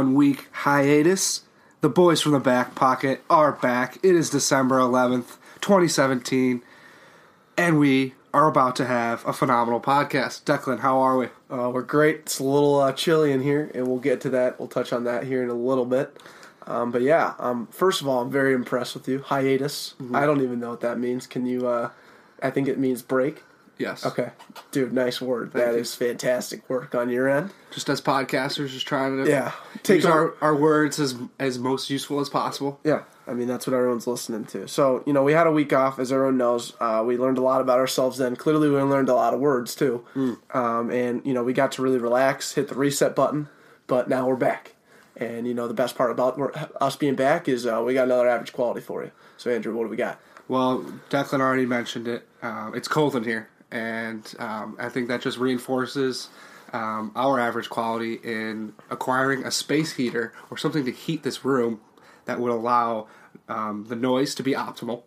One week hiatus, the boys from the back pocket are back. It is December 11th, 2017, and we are about to have a phenomenal podcast. Declan, how are we? Uh, we're great. It's a little uh, chilly in here, and we'll get to that. We'll touch on that here in a little bit. Um, but yeah, um, first of all, I'm very impressed with you. Hiatus. I don't even know what that means. Can you? Uh, I think it means break. Yes. Okay, dude, nice word. Thank That you. is fantastic work on your end. Just as podcasters, just trying to Yeah, take use our, our words as as most useful as possible. Yeah, I mean that's what everyone's listening to. So you know, we had a week off, as everyone knows. Uh, we learned a lot about ourselves then. Clearly, we learned a lot of words too, um, and you know, we got to really relax, hit the reset button. But now we're back, and you know, the best part about us being back is uh, we got another average quality for you. So Andrew, what do we got? Well, Declan already mentioned it. Um, it's cold in here, and um, I think that just reinforces um, our average quality in acquiring a space heater or something to heat this room that would allow um, the noise to be optimal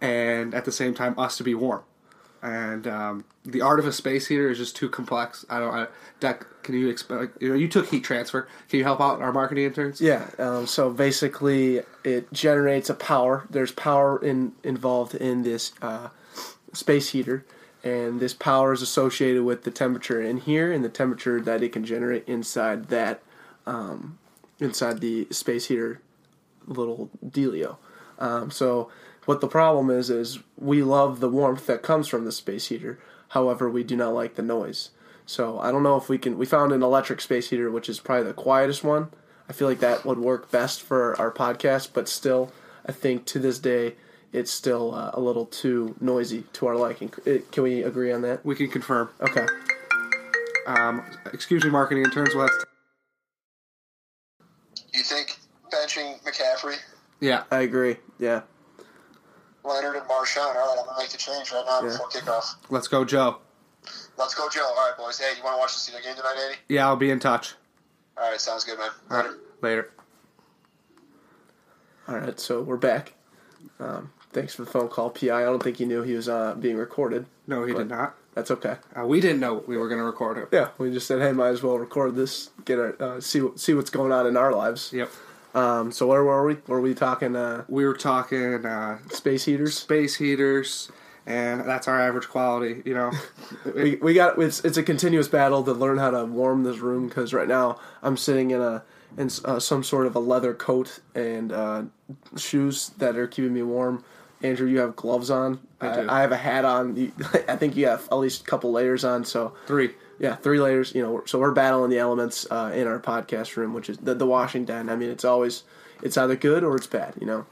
and at the same time us to be warm. And um, the art of a space heater is just too complex. I don't. I, Dec, can you explain? You know, you took heat transfer. Can you help out our marketing interns? Yeah. Um, so basically, it generates a power. There's power in involved in this uh, space heater, and this power is associated with the temperature in here and the temperature that it can generate inside that um, inside the space heater little dealio. Um, so what the problem is is we love the warmth that comes from the space heater. However, we do not like the noise. So I don't know if we can. We found an electric space heater, which is probably the quietest one. I feel like that would work best for our podcast, but still, I think to this day, it's still uh, a little too noisy to our liking. It, can we agree on that? We can confirm. Okay. Um, excuse me, marketing interns. We'll have to- You think benching McCaffrey, yeah. I agree. Yeah. Leonard, and Marshawn? All right, I'm gonna make the change right now Yeah. before kickoff. Let's go, Joe. Let's go, Joe. All right, boys. Hey, you want to watch the Steeler game tonight, Eddie? Yeah, I'll be in touch. All right, sounds good, man. Later. right, later. All right. So we're back. Um, thanks for the phone call, Pi. I don't think he knew he was uh, being recorded. No, he did not. That's okay. Uh, we didn't know we were going to record it. Yeah, we just said, hey, might as well record this, get our uh, see see what's going on in our lives. Yep. Um, so where were we? Were we talking uh, We were talking uh, space heaters? space heaters, and that's our average quality. You know, We, we got it's it's a continuous battle to learn how to warm this room because right now I'm sitting in a in uh, some sort of a leather coat and uh, shoes that are keeping me warm. Andrew, you have gloves on. I do. I, have a hat on. You, I think you have at least a couple layers on. So three. yeah, three layers. You know, so we're battling the elements uh, in our podcast room, which is the, the washing den. I mean, it's always it's either good or it's bad. You know,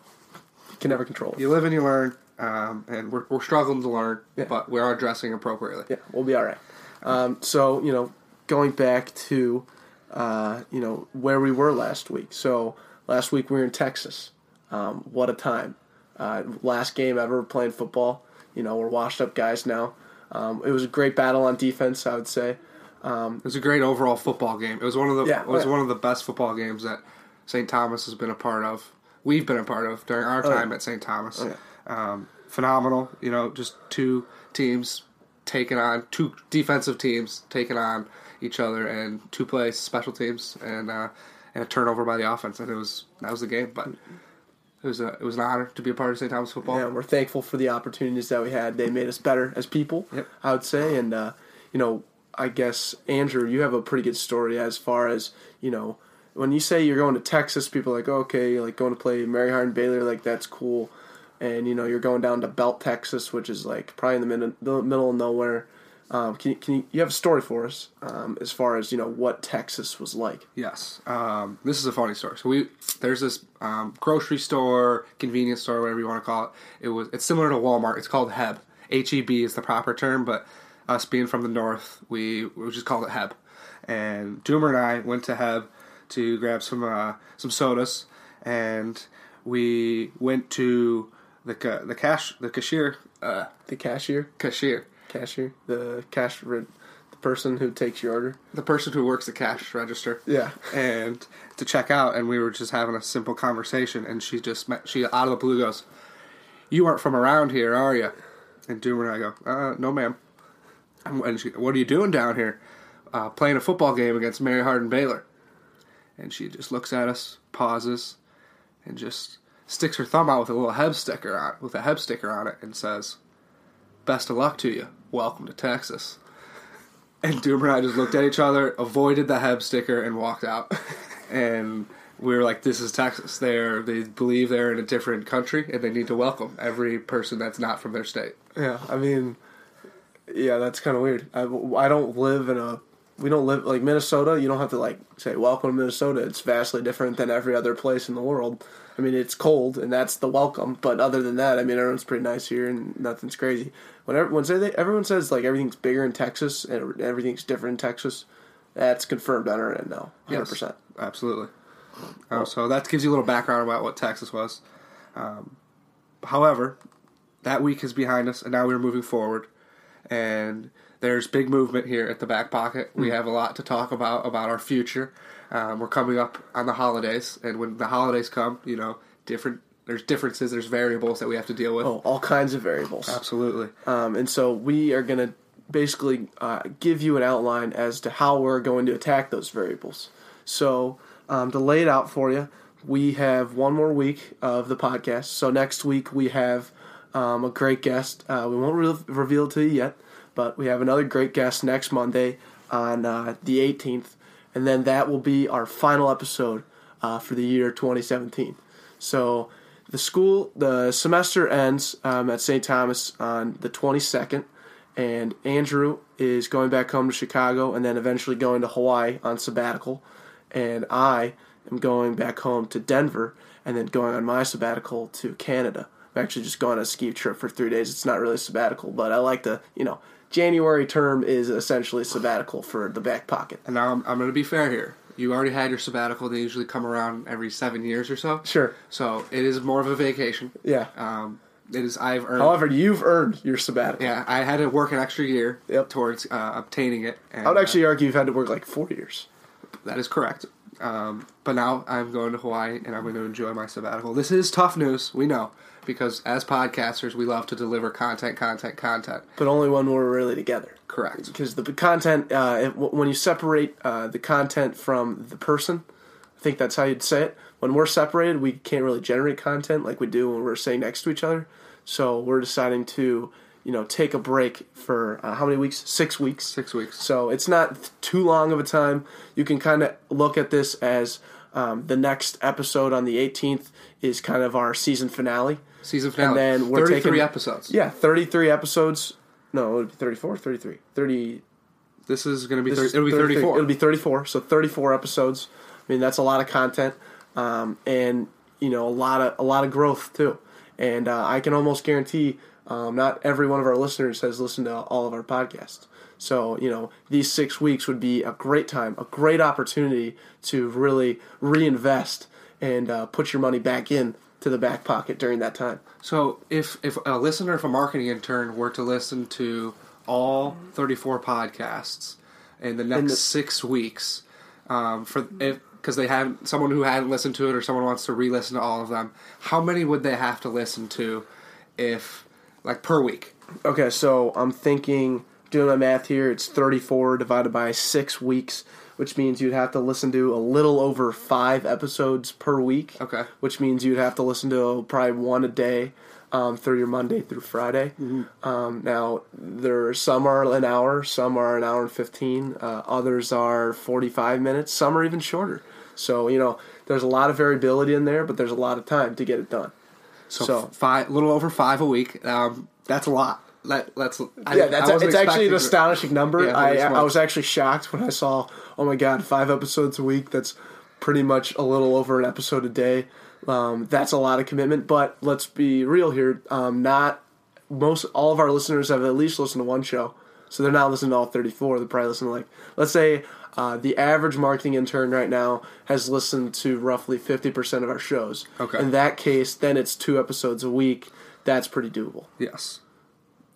you can never control it. You live and you learn, um, and we're, we're struggling to learn, Yeah. but we are dressing appropriately. Yeah, we'll be all right. Um, so you know, going back to uh, you know where we were last week. So last week we were in Texas. Um, what a time! Uh, last game ever playing football. You know, we're washed up guys now. Um, it was a great battle on defense, I would say. It was a great overall football game. It was one of the Yeah, it was yeah. one of the best football games that St. Thomas has been a part of. We've been a part of during our Oh, yeah. time at St. Thomas. Oh, um, phenomenal. You know, just two teams taking on two defensive teams taking on each other, and two plays special teams, and uh, and a turnover by the offense, and it was that was the game. But it was a it was an honor to be a part of St. Thomas football. Yeah, we're thankful for the opportunities that we had. They made us better as people, Yep. I would say. And, uh, you know, I guess, Andrew, you have a pretty good story as far as, you know, when you say you're going to Texas, people are like, oh, okay, like going to play Mary Hardin Baylor, like, that's cool. And, you know, you're going down to Belt, Texas, which is, like, probably in the middle, the middle of nowhere. Um, can you, can you, you have a story for us um, as far as, you know, what Texas was like? Yes. Um, this is a funny story. So we there's this um, grocery store, convenience store, whatever you want to call it. It was it's similar to Walmart. It's called Heb. H E B is the proper term, but us being from the north, we we just called it Heb. And Doomer and I went to Heb to grab some uh, some sodas, and we went to the ca- the cash the cashier uh, The cashier? cashier Cashier? The cash, the person who takes your order? the person who works the cash register. Yeah. and to check out, and we were just having a simple conversation, and she just met, she out of the blue goes, "You aren't from around here, are you?" And Doomer and I go, uh, "No, ma'am." And she, what are you doing down here? Uh, playing a football game against Mary Hardin Baylor. and she just looks at us, pauses, and just sticks her thumb out with a little Heb sticker on with a Heb sticker on it, and says, "Best of luck to you. Welcome to Texas." And Doomer and I just looked at each other, avoided the Heb sticker, and walked out. and we were like, "This is Texas. They're they believe they're in a different country, and they need to welcome every person that's not from their state." Yeah, I mean, yeah, that's kind of weird. I, I don't live in a. We don't live like Minnesota. You don't have to like say welcome to Minnesota. It's vastly different than every other place in the world. I mean, it's cold, and that's the welcome. But other than that, I mean, everyone's pretty nice here, and nothing's crazy. When everyone say everyone says like everything's bigger in Texas and everything's different in Texas, that's confirmed on our end now, hundred Yes, percent. Absolutely. Uh, so that gives you a little background about what Texas was. Um, however, that week is behind us, and now we're moving forward. And there's big movement here at the back pocket. We have a lot to talk about about our future. Um, we're coming up on the holidays, and when the holidays come, you know, different. There's differences. There's variables that we have to deal with. Oh, all kinds of variables. Absolutely. Um, and so we are going to basically uh, give you an outline as to how we're going to attack those variables. So um, to lay it out for you, we have one more week of the podcast. So next week we have um, a great guest. Uh, we won't re- reveal it to you yet, but we have another great guest next Monday on uh, the 18th, and then that will be our final episode uh, for the year 2017. So the school, the semester ends um, at St. Thomas on the 22nd, and Andrew is going back home to Chicago and then eventually going to Hawaii on sabbatical, and I am going back home to Denver and then going on my sabbatical to Canada. I'm actually just going on a ski trip for three days. It's not really sabbatical, but I like to, you know, January term is essentially sabbatical for the back pocket. And now I'm, I'm going to be fair here. You already had your sabbatical. They usually come around every seven years or so. Sure. So it is more of a vacation. Yeah. Um, it is. I've earned. However, you've earned your sabbatical. Yeah, I had to work an extra year Yep. towards uh, obtaining it. And, I would actually argue you've had to work like four years. uh, that is correct. Um, but now I'm going to Hawaii and I'm going to enjoy my sabbatical. This is tough news, we know, because as podcasters, we love to deliver content, content, content. but only when we're really together. Correct. Because the content, uh, it, when you separate uh, the content from the person, I think that's how you'd say it. When we're separated, we can't really generate content like we do when we're sitting next to each other. So we're deciding to, you know, take a break for uh, how many weeks? Six weeks. Six weeks. So it's not too long of a time. You can kind of look at this as um, the next episode on the 18th is kind of our season finale. Season finale. And then we're 33 taking- episodes. Yeah, 33 episodes. No, it would be 34, 33. 30, This is going to be. 30, it'll be 33 34. It'll be 34. So 34 episodes. I mean, that's a lot of content, um, and you know, a lot of a lot of growth too. And uh, I can almost guarantee, um, not every one of our listeners has listened to all of our podcasts. So you know, these six weeks would be a great time, a great opportunity to really reinvest and uh, put your money back in to the back pocket during that time. So if if a listener, if a marketing intern were to listen to all 34 podcasts in the next the- six weeks, um, for if because they have someone who hadn't listened to it or someone wants to re-listen to all of them, how many would they have to listen to, if like per week? Okay, so I'm thinking, doing my math here, it's 34 divided by six weeks, which means you'd have to listen to a little over five episodes per week. Okay. Which means you'd have to listen to probably one a day um, through your Monday through Friday. Um, now, there are, some are an hour, some are an hour and 15, uh, others are 45 minutes, some are even shorter. So, you know, there's a lot of variability in there, but there's a lot of time to get it done. So, So- five, a little over five a week. Um, that's a lot. Let, let's. I, yeah, that's it's actually an astonishing number. Yeah, I I was actually shocked when I saw, oh my god, five episodes a week. That's pretty much a little over an episode a day. Um, that's a lot of commitment. But let's be real here. Um, not most all of our listeners have at least listened to one show, so they're not listening to all thirty four. They're probably listening to like let's say. Uh, the average marketing intern right now has listened to roughly 50% of our shows. Okay. In that case, then it's two episodes a week. That's pretty doable. Yes.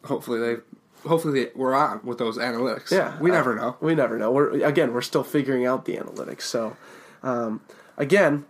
Hopefully they. Hopefully they, we're on with those analytics. Yeah, We never know. We never know. We're again, we're still figuring out the analytics. So, um, again,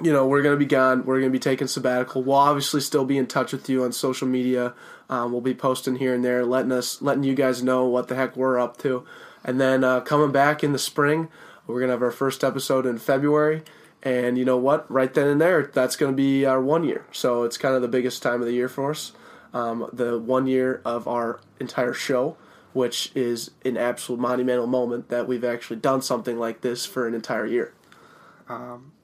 you know, we're gonna be gone. We're gonna be taking sabbatical. We'll obviously still be in touch with you on social media. Um, we'll be posting here and there, letting us, letting you guys know what the heck we're up to, and then uh, coming back in the spring. We're gonna have our first episode in February, and you know what? Right then and there, that's gonna be our one year. So it's kind of the biggest time of the year for us. Um, the one year of our entire show, which is an absolute monumental moment that we've actually done something like this for an entire year.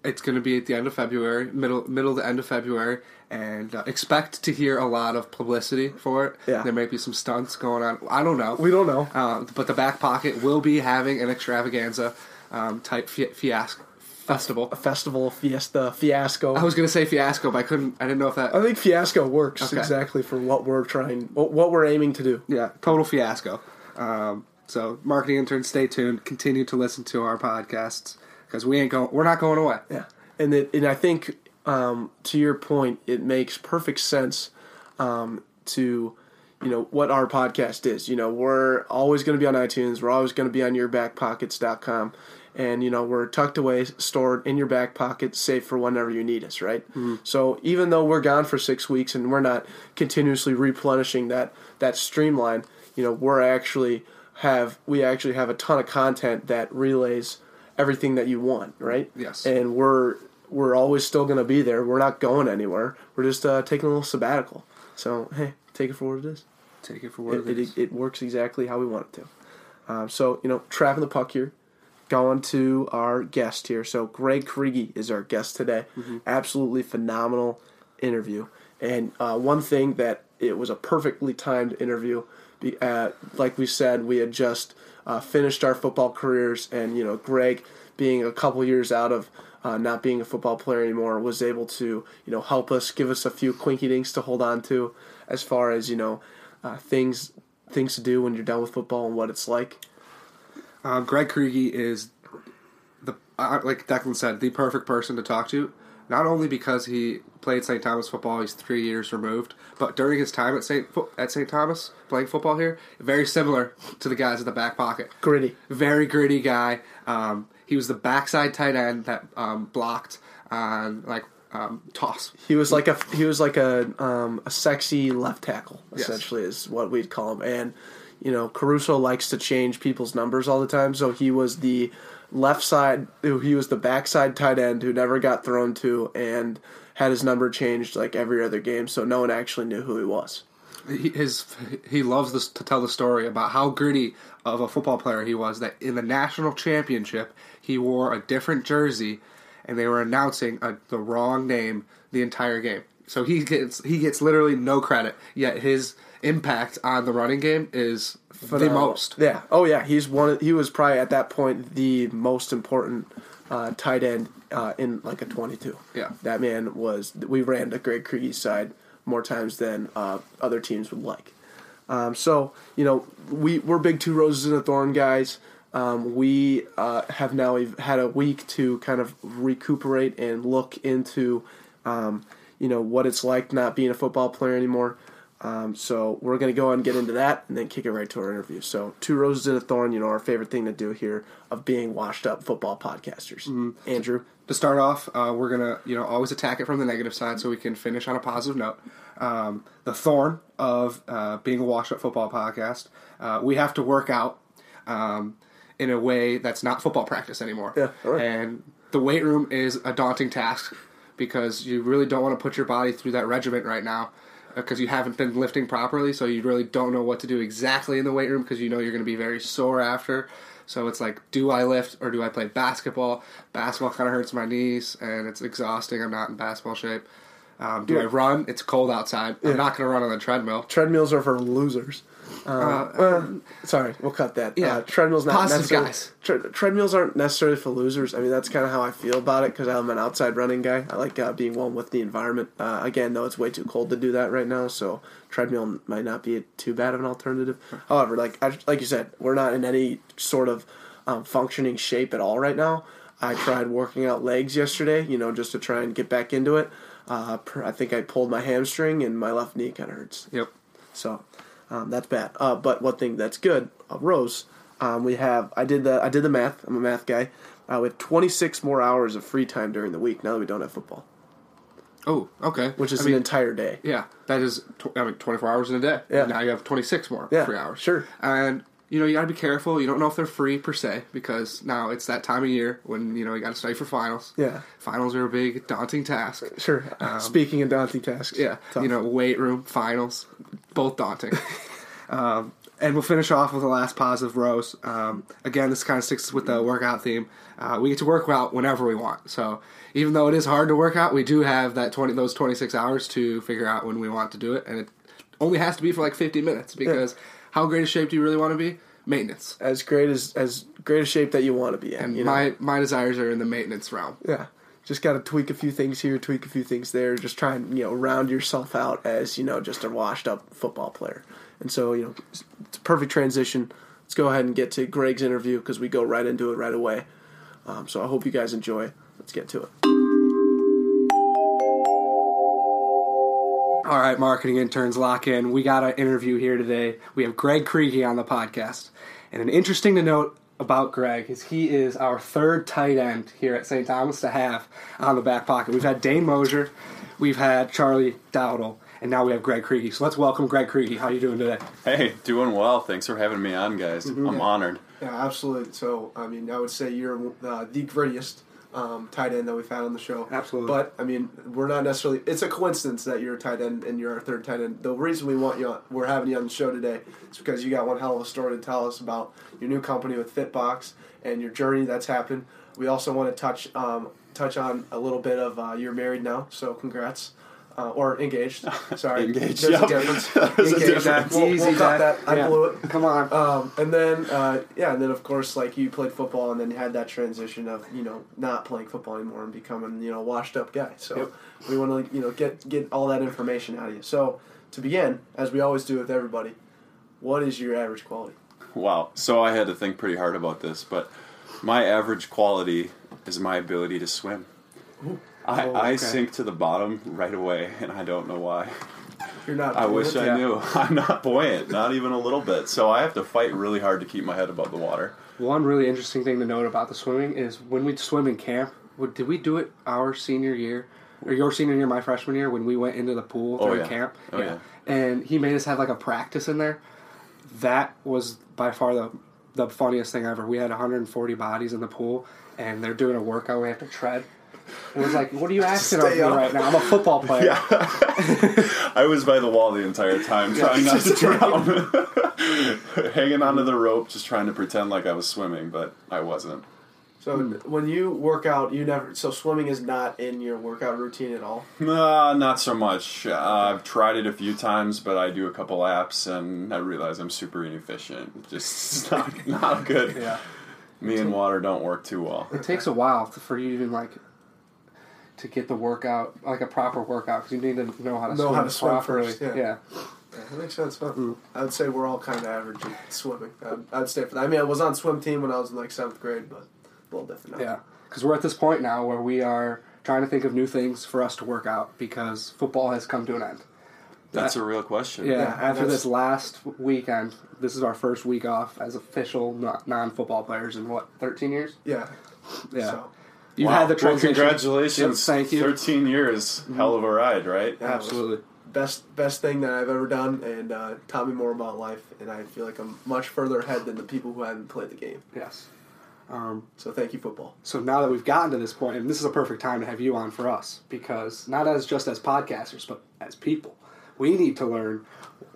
It's going to be at the end of February, middle middle to end of February, and uh, expect to hear a lot of publicity for it. Yeah. There might be some stunts going on. I don't know. We don't know. Uh, but the back pocket will be having an extravaganza um, type fi- fiasco festival. A festival fiesta fiasco. I was going to say fiasco, but I couldn't. I didn't know if that. I think fiasco works Okay. exactly for what we're trying, what what we're aiming to do. Yeah, total fiasco. Um, so, marketing interns, stay tuned. Continue to listen to our podcasts because we ain't going. We're not going away. Yeah, and it, and I think um, to your point, it makes perfect sense um, to you know what our podcast is. You know, we're always going to be on iTunes. We're always going to be on yourbackpockets.com. And you know we're tucked away, stored in your back pocket, safe for whenever you need us, right? So even though we're gone for six weeks and we're not continuously replenishing that that streamline, you know we're actually have we actually have a ton of content that relays everything that you want, right? Yes. And we're we're always still going to be there. We're not going anywhere. We're just uh, taking a little sabbatical. So hey, take it for what it is. Take it for what It, it it, is. it works exactly how we want it to. Um, so you know, trapping the puck here. Going to our guest here. So Greg Kriege is our guest today. Absolutely phenomenal interview. And uh, one thing that it was a perfectly timed interview. Uh, like we said, we had just uh, finished our football careers, and you know, Greg, being a couple years out of uh, not being a football player anymore, was able to you know help us, give us a few quinky dinks to hold on to, as far as you know uh, things things to do when you're done with football and what it's like. Uh, Greg Kriege is the uh, like Declan said, the perfect person to talk to. Not only because he played St. Thomas football, he's three years removed, but during his time at St. Fo- at St. Thomas playing football here, very similar to the guys at the back pocket. Gritty. Very gritty guy. Um, he was the backside tight end that um, blocked on like um, toss. He was like a he was like a um, a sexy left tackle Yes. essentially is what we'd call him. And you know Caruso likes to change people's numbers all the time, so he was the left side. He was the backside tight end who never got thrown to and had his number changed like every other game, so no one actually knew who he was. he, his he loves this to tell the story about how gritty of a football player he was. That in the national championship he wore a different jersey, and they were announcing a, the wrong name the entire game. So he gets he gets literally no credit. Yet his impact on the running game is the most. Yeah. Oh yeah. He's one. Of, he was probably at that point the most important uh, tight end uh, in like a twenty-two. Yeah. That man was. We ran to Greg Kriege's side more times than uh, other teams would like. Um, so you know we we're big two roses and a thorn guys. Um, we uh, have now had a week to kind of recuperate and look into um, you know what it's like not being a football player anymore. Um, so we're gonna go and get into that, and then kick it right to our interview. So two roses and a thorn, you know, our favorite thing to do here of being washed up football podcasters. Andrew, To start off, uh, we're gonna you know always attack it from the negative side so we can finish on a positive note. Um, the thorn of uh, being a washed up football podcast, uh, we have to work out um, in a way that's not football practice anymore. Yeah, right. And the weight room is a daunting task because you really don't want to put your body through that regiment right now because you haven't been lifting properly, so you really don't know what to do exactly in the weight room because you know you're going to be very sore after. So it's like, do I lift or do I play basketball? Basketball kind of hurts my knees and it's exhausting. I'm not in basketball shape. Um, do I run? It's cold outside. I'm not going to run on the treadmill. treadmills are for losers. Uh, well, sorry, we'll cut that. yeah. uh, treadmills not Positive guys. Tre- treadmills aren't necessarily for losers. I mean, that's kind of how I feel about it because I'm an outside running guy. I like uh, being one with the environment. Uh, again, though, it's way too cold to do that right now, so treadmill might not be too bad of an alternative. However, like I, like you said, we're not in any sort of um, functioning shape at all right now. I tried working out legs yesterday, you know, just to try and get back into it. Uh, per- I think I pulled my hamstring and my left knee kind of hurts. Yep. So um, that's bad. Uh, but one thing that's good, uh, Rose, um, we have. I did the I did the math. I'm a math guy. Uh, have 26 more hours of free time during the week now that we don't have football, Oh, okay. which is I an mean, entire day. Yeah, that is. Tw- I mean, 24 hours in a day. Yeah. Now you have 26 more Yeah, free hours. sure. And you know, you got to be careful. You don't know if they're free per se because now it's that time of year when you know you got to study for finals. Yeah. finals are a big daunting task. Sure. Speaking of daunting tasks. Um, Yeah, tough. you know, weight room, finals, both daunting. um, and we'll finish off with the last positive rose. Um, again, this kind of sticks with the workout theme. Uh, we get to work out whenever we want. So even though it is hard to work out, we do have that twenty those twenty six hours to figure out when we want to do it, and it only has to be for like fifty minutes because how great a shape do you really want to be? Maintenance. as great as as great a shape that you want to be in. And you know? my my desires are in the maintenance realm. Yeah. Just got to tweak a few things here, tweak a few things there. Just try and you know round yourself out as you know just a washed up football player. And so you know it's it's a perfect transition. Let's go ahead and get to Greg's interview because we go right into it right away. Um, so I hope you guys enjoy. Let's get to it. All right, marketing interns, lock in. We got an interview here today. We have Greg Kriege on the podcast. And an interesting to note about Greg is he is our third tight end here at St. Thomas to have on the back pocket. We've had Dane Mosier, we've had Charlie Dowdle, and now we have Greg Kriege. So let's welcome Greg Kriege. How are you doing today? Hey, doing well. Thanks for having me on, guys. I'm honored. Yeah, absolutely. So, I mean, I would say you're uh, the greatest um, tight end that we've had on the show. Absolutely. But I mean, we're not necessarily. It's a coincidence that you're a tight end and you're our third tight end. The reason we want you, on, we're having you on the show today, is because you got one hell of a story to tell us about your new company with Fitbox and your journey that's happened. We also want to touch um, touch on a little bit of uh, you're married now, so congrats. Uh, or engaged. Sorry, Engaged, There's yep. a difference. There's a difference. We'll, Easy, we'll cut that. I Yeah. blew it. Come on. Um, and then, uh, yeah, and then of course, like you played football, and then had that transition of you know not playing football anymore and becoming you know a washed up guy. So Yep. we want to you know get get all that information out of you. So to begin, as we always do with everybody, what is your average quality? Wow. So I had to think pretty hard about this, but my average quality is my ability to swim. I, Oh, I okay. sink to the bottom right away, and I don't know why. You're not. I wish? I Yeah. knew. I'm not buoyant, not even a little bit. So I have to fight really hard to keep my head above the water. One really interesting thing to note about the swimming is when we swim in camp, did we do it our senior year? Or your senior year, my freshman year, when we went into the pool Oh, yeah. camp? Oh, yeah. And he made us have like a practice in there. That was by far the the funniest thing ever. We had 140 bodies in the pool, and they're doing a workout. We have to tread. It was like, what are you asking of me right now? I'm a football player. Yeah. I was by the wall the entire time, trying not to drown. Hanging onto the rope, just trying to pretend like I was swimming, but I wasn't. So Hmm. when you work out, you never. So swimming is not in your workout routine at all. Uh, not so much. Uh, I've tried it a few times, but I do a couple laps and I realize I'm super inefficient. Just not, not good. Yeah. Me and water don't work too well. It takes a while to, for you to even like to get the workout, like a proper workout, because you need to know how to Know swim how to swim properly. first, yeah. yeah. Yeah, that makes sense. Huh? I would say we're all kind of average at swimming. I'd, I'd stay for that. I mean, I was on swim team when I was in like seventh grade, but a little different now. Yeah, because we're at this point now where we are trying to think of new things for us to work out because football has come to an end. That's uh, a real question. Yeah, Yeah, after this last weekend, this is our first week off as official non- non-football players in what, 13 years? Yeah. Yeah. So, You've Wow. had the Well, congratulations. Yep, thank you. Mm-hmm. 13 years. Hell of a ride, right? yeah, Absolutely. Best best thing that I've ever done, and uh, taught me more about life. And I feel like I'm much further ahead than the people who haven't played the game. Yes. Um, So thank you, football. so now that we've gotten to this point, and this is a perfect time to have you on for us because not as just as podcasters, but as people, we need to learn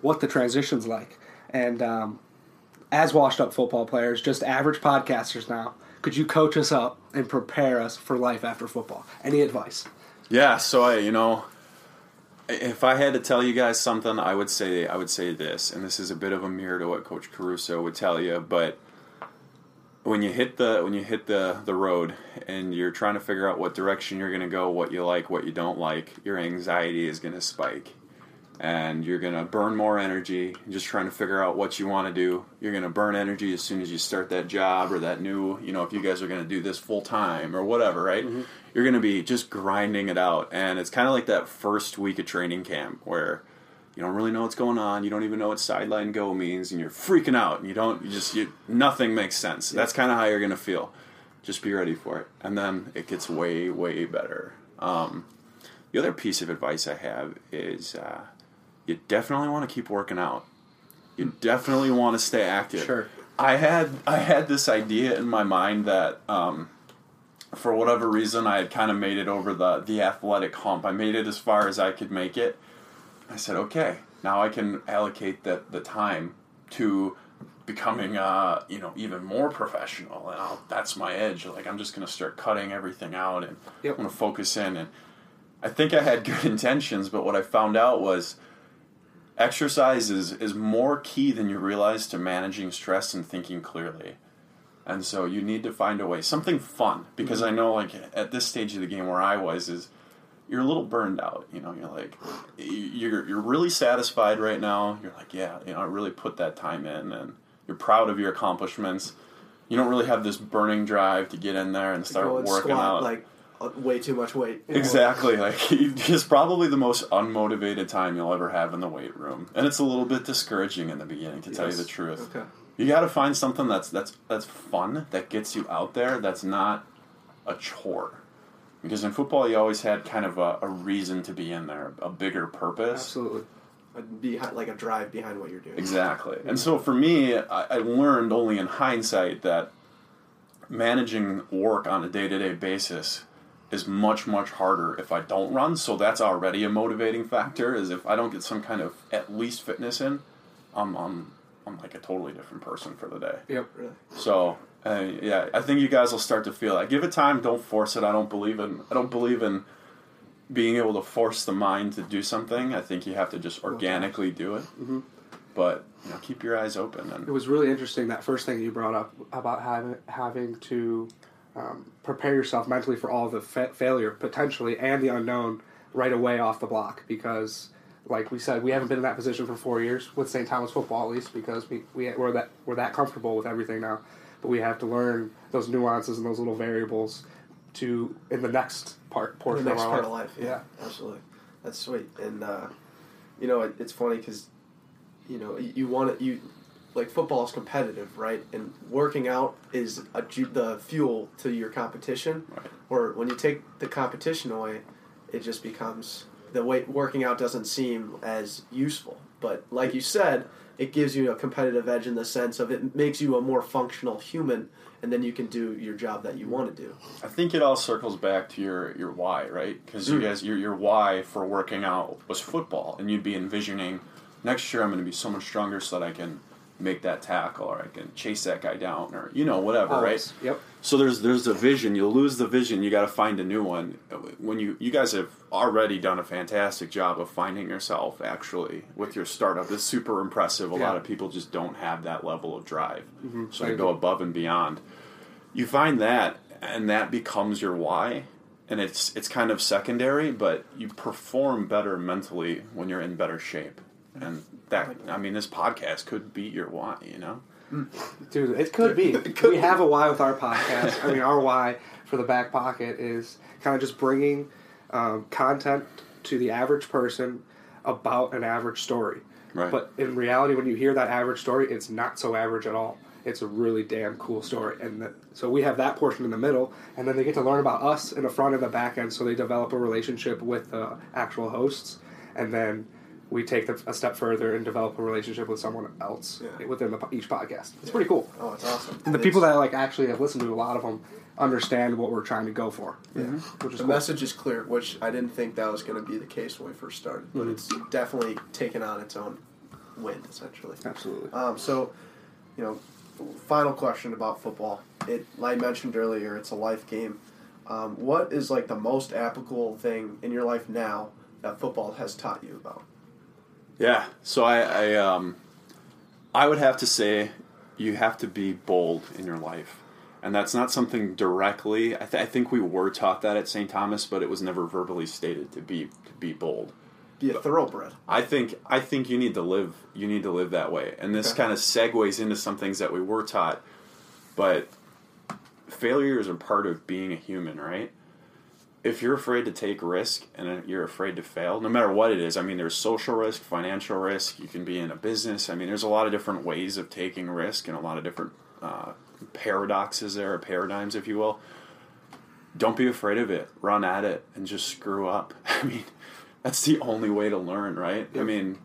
what the transition's like. And um, as washed up football players, just average podcasters now, could you coach us up and prepare us for life after football? Any advice? Yeah, so I, you know, if I had to tell you guys something, I would say I would say this, and this is a bit of a mirror to what Coach Caruso would tell you, but when you hit the when you hit the the road and you're trying to figure out what direction you're going to go, what you like, what you don't like, your anxiety is going to spike. And you're going to burn more energy just trying to figure out what you want to do. You're going to burn energy as soon as you start that job or that new, you know, if you guys are going to do this full time or whatever, right? You're going to be just grinding it out. And it's kind of like that first week of training camp where you don't really know what's going on. You don't even know what sideline go means, and you're freaking out. And you don't, you just, you, nothing makes sense. That's kind of how you're gonna feel. Just be ready for it, and then it gets way, way better. Um, the other piece of advice I have is uh, you definitely want to keep working out. You definitely want to stay active. Sure. I had I had this idea in my mind that um, for whatever reason I had kind of made it over the the athletic hump. I made it as far as I could make it. I said, okay, now I can allocate that the time to becoming uh, you know even more professional, and I'll, that's my edge. Like I'm just gonna start cutting everything out, and Yep. I'm gonna focus in. And I think I had good intentions, but what I found out was exercise is, is more key than you realize to managing stress and thinking clearly. And so you need to find a way, something fun, because I know like at this stage of the game where I was is you're a little burned out, you know, you're like you're you're really satisfied right now. You're like, yeah, you know, I really put that time in and you're proud of your accomplishments. You don't really have this burning drive to get in there and start working squat, out. like Uh, way too much weight. Exactly. Like it's probably the most unmotivated time you'll ever have in the weight room, and it's a little bit discouraging in the beginning, to tell you the truth. Okay. You got to find something that's that's that's fun that gets you out there. That's not a chore, because in football you always had kind of a, a reason to be in there, a bigger purpose. Absolutely. Behind, like a drive behind what you're doing. Exactly. And so for me, I, I learned only in hindsight that managing work on a day to day basis is much, much harder if I don't run. So that's already a motivating factor, is if I don't get some kind of at least fitness in, I'm, I'm, I'm like a totally different person for the day. Yep. Really. So uh, yeah, I think you guys will start to feel that. Give it time. Don't force it. I don't believe in. I don't believe in being able to force the mind to do something. I think you have to just organically do it. Mm-hmm. But you know, keep your eyes open. And It was really interesting that first thing you brought up about having having to um, prepare yourself mentally for all the fa- failure potentially and the unknown right away off the block because, like we said, we haven't been in that position for four years with St. Thomas football at least because we we we're that we're that comfortable with everything now, but we have to learn those nuances and those little variables to in the next part the portion next of our part of life. life. Yeah, absolutely. That's sweet. And uh, you know, it, it's funny because you know you, you want to you like football is competitive, right? And working out is a, the fuel to your competition. Right. Or when you take the competition away, it just becomes the way working out doesn't seem as useful. But like you said, it gives you a competitive edge in the sense of it makes you a more functional human, and then you can do your job that you want to do. I think it all circles back to your your why, right? Because you mm. guys, your your why for working out was football, and you'd be envisioning next year I'm going to be so much stronger so that I can make that tackle or I can chase that guy down or you know whatever, right? Yep. So there's there's a vision. You lose the vision. You got to find a new one. When you you guys have already done a fantastic job of finding yourself actually with your startup. It's super impressive. A lot of people just don't have that level of drive. Mm-hmm. So I they go above and beyond. You find that, and that becomes your why. And it's it's kind of secondary, but you perform better mentally when you're in better shape. And that I mean, this podcast could be your why. You know. Dude, it could be. could we have a why with our podcast. I mean, our why for the back pocket is kind of just bringing um, content to the average person about an average story. Right. But in reality, when you hear that average story, it's not so average at all. It's a really damn cool story, and that, so we have that portion in the middle, and then they get to learn about us in the front and the back end. So they develop a relationship with the actual hosts, and then we take them a step further and develop a relationship with someone else Yeah. within the, each podcast. It's pretty cool. Oh, it's awesome. And the people that like actually have listened to a lot of them understand what we're trying to go for. Yeah. Is the cool. message is clear, which I didn't think that was going to be the case when we first started, but it's definitely taken on its own wind, essentially. Absolutely. Um, so, you know, final question about football. It, like I mentioned earlier, it's a life game. Um, what is like the most applicable thing in your life now that football has taught you about? Yeah. So I, I um, I would have to say you have to be bold in your life, and that's not something directly. I, th- I think we were taught that at St. Thomas, but it was never verbally stated to be to be bold. Be a thoroughbred. I think I think you need to live you need to live that way, and this Okay. kind of segues into some things that we were taught, but failures are part of being a human, right? If you're afraid to take risk and you're afraid to fail, no matter what it is, I mean, there's social risk, financial risk. You can be in a business. I mean, there's a lot of different ways of taking risk and a lot of different uh, paradoxes there, or paradigms, if you will. Don't be afraid of it. Run at it and just screw up. I mean, that's the only way to learn, right? I mean,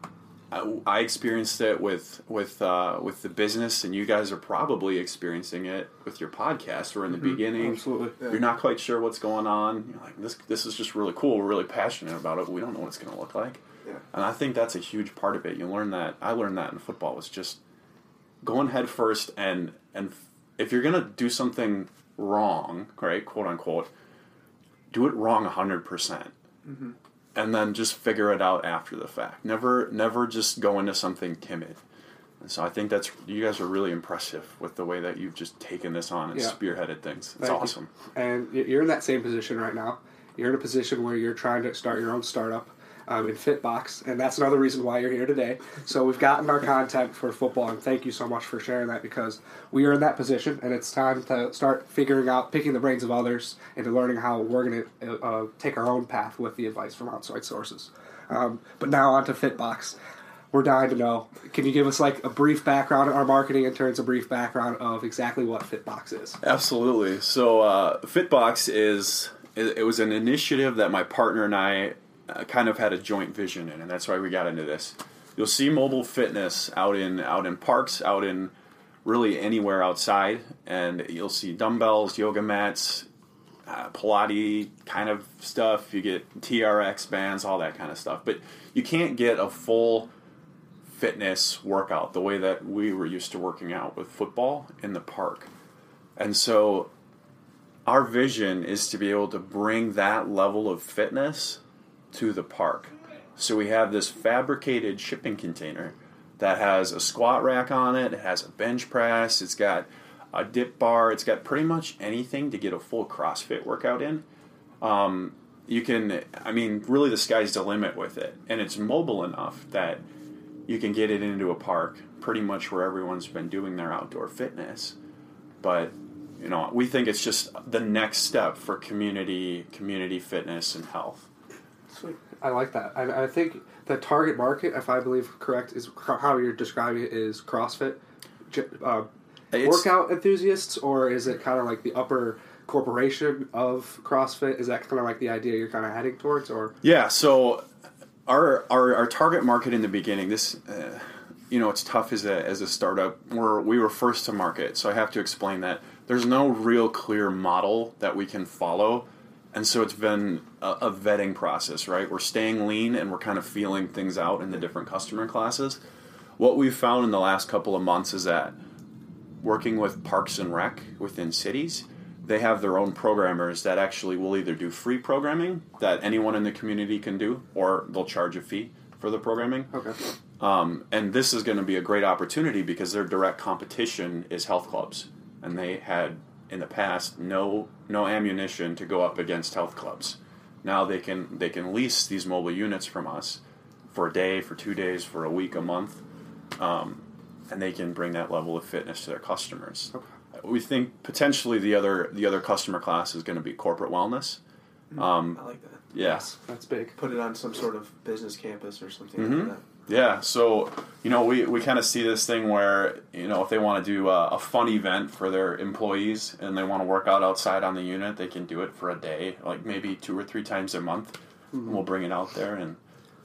I, I experienced it with with uh, with the business, and you guys are probably experiencing it with your podcast. Where in the beginning, Absolutely. you're not quite sure what's going on. You're like, this this is just really cool. We're really passionate about it, we don't know what it's going to look like. Yeah. And I think that's a huge part of it. You learn that. I learned that in football was just going head first, and and if you're going to do something wrong, right, quote unquote, do it wrong hundred percent and then just figure it out after the fact. Never, never just go into something timid. And so I think that's you guys are really impressive with the way that you've just taken this on and Yeah. spearheaded things. It's Thank you. awesome. And you're in that same position right now. You're in a position where you're trying to start your own startup um, in Fitbox, and that's another reason why you're here today. So we've gotten our content for football, and thank you so much for sharing that because we are in that position, and it's time to start figuring out, picking the brains of others, into learning how we're going to uh, take our own path with the advice from outside sources. Um, but now on to Fitbox. We're dying to know. Can you give us like a brief background, our marketing interns, a brief background of exactly what Fitbox is? Absolutely. So uh, Fitbox is it was an initiative that my partner and I uh, kind of had a joint vision in, and that's why we got into this. You'll see mobile fitness out in out in parks, out in really anywhere outside, and you'll see dumbbells, yoga mats, uh, Pilates kind of stuff. You get TRX bands, all that kind of stuff. But you can't get a full fitness workout the way that we were used to working out with football in the park. And so our vision is to be able to bring that level of fitness to the park. So we have this fabricated shipping container that has a squat rack on it, it has a bench press, it's got a dip bar, it's got pretty much anything to get a full CrossFit workout in. Um, you can, I mean, really the sky's the limit with it. And it's mobile enough that you can get it into a park pretty much where everyone's been doing their outdoor fitness. But you know, we think it's just the next step for community community fitness and health. Sweet. I like that. And I think the target market, if I believe correct, is how you're describing it is CrossFit uh, workout enthusiasts, or is it kind of like the upper corporation of CrossFit? Is that kind of like the idea you're kind of heading towards, or Yeah, so our our, our target market in the beginning, this uh, you know, it's tough as a as a startup. We're we were first to market, so I have to explain that there's no real clear model that we can follow. And so it's been a, a vetting process, right? We're staying lean and we're kind of feeling things out in the different customer classes. What we've found in the last couple of months is that working with Parks and Rec within cities, they have their own programmers that actually will either do free programming that anyone in the community can do, or they'll charge a fee for the programming. okay? Um, and this is going to be a great opportunity because their direct competition is health clubs, and they had in the past no no ammunition to go up against health clubs. Now they can they can lease these mobile units from us for a day, for two days, for a week, a month, um, and they can bring that level of fitness to their customers. We think potentially the other the other customer class is going to be corporate wellness. Um, I like that. yes. That's big. Put it on some sort of business campus or something Mhm. like that. Yeah, so you know we, we kind of see this thing where you know if they want to do a, a fun event for their employees and they want to work out outside on the unit, they can do it for a day, like maybe two or three times a month. And we'll bring it out there and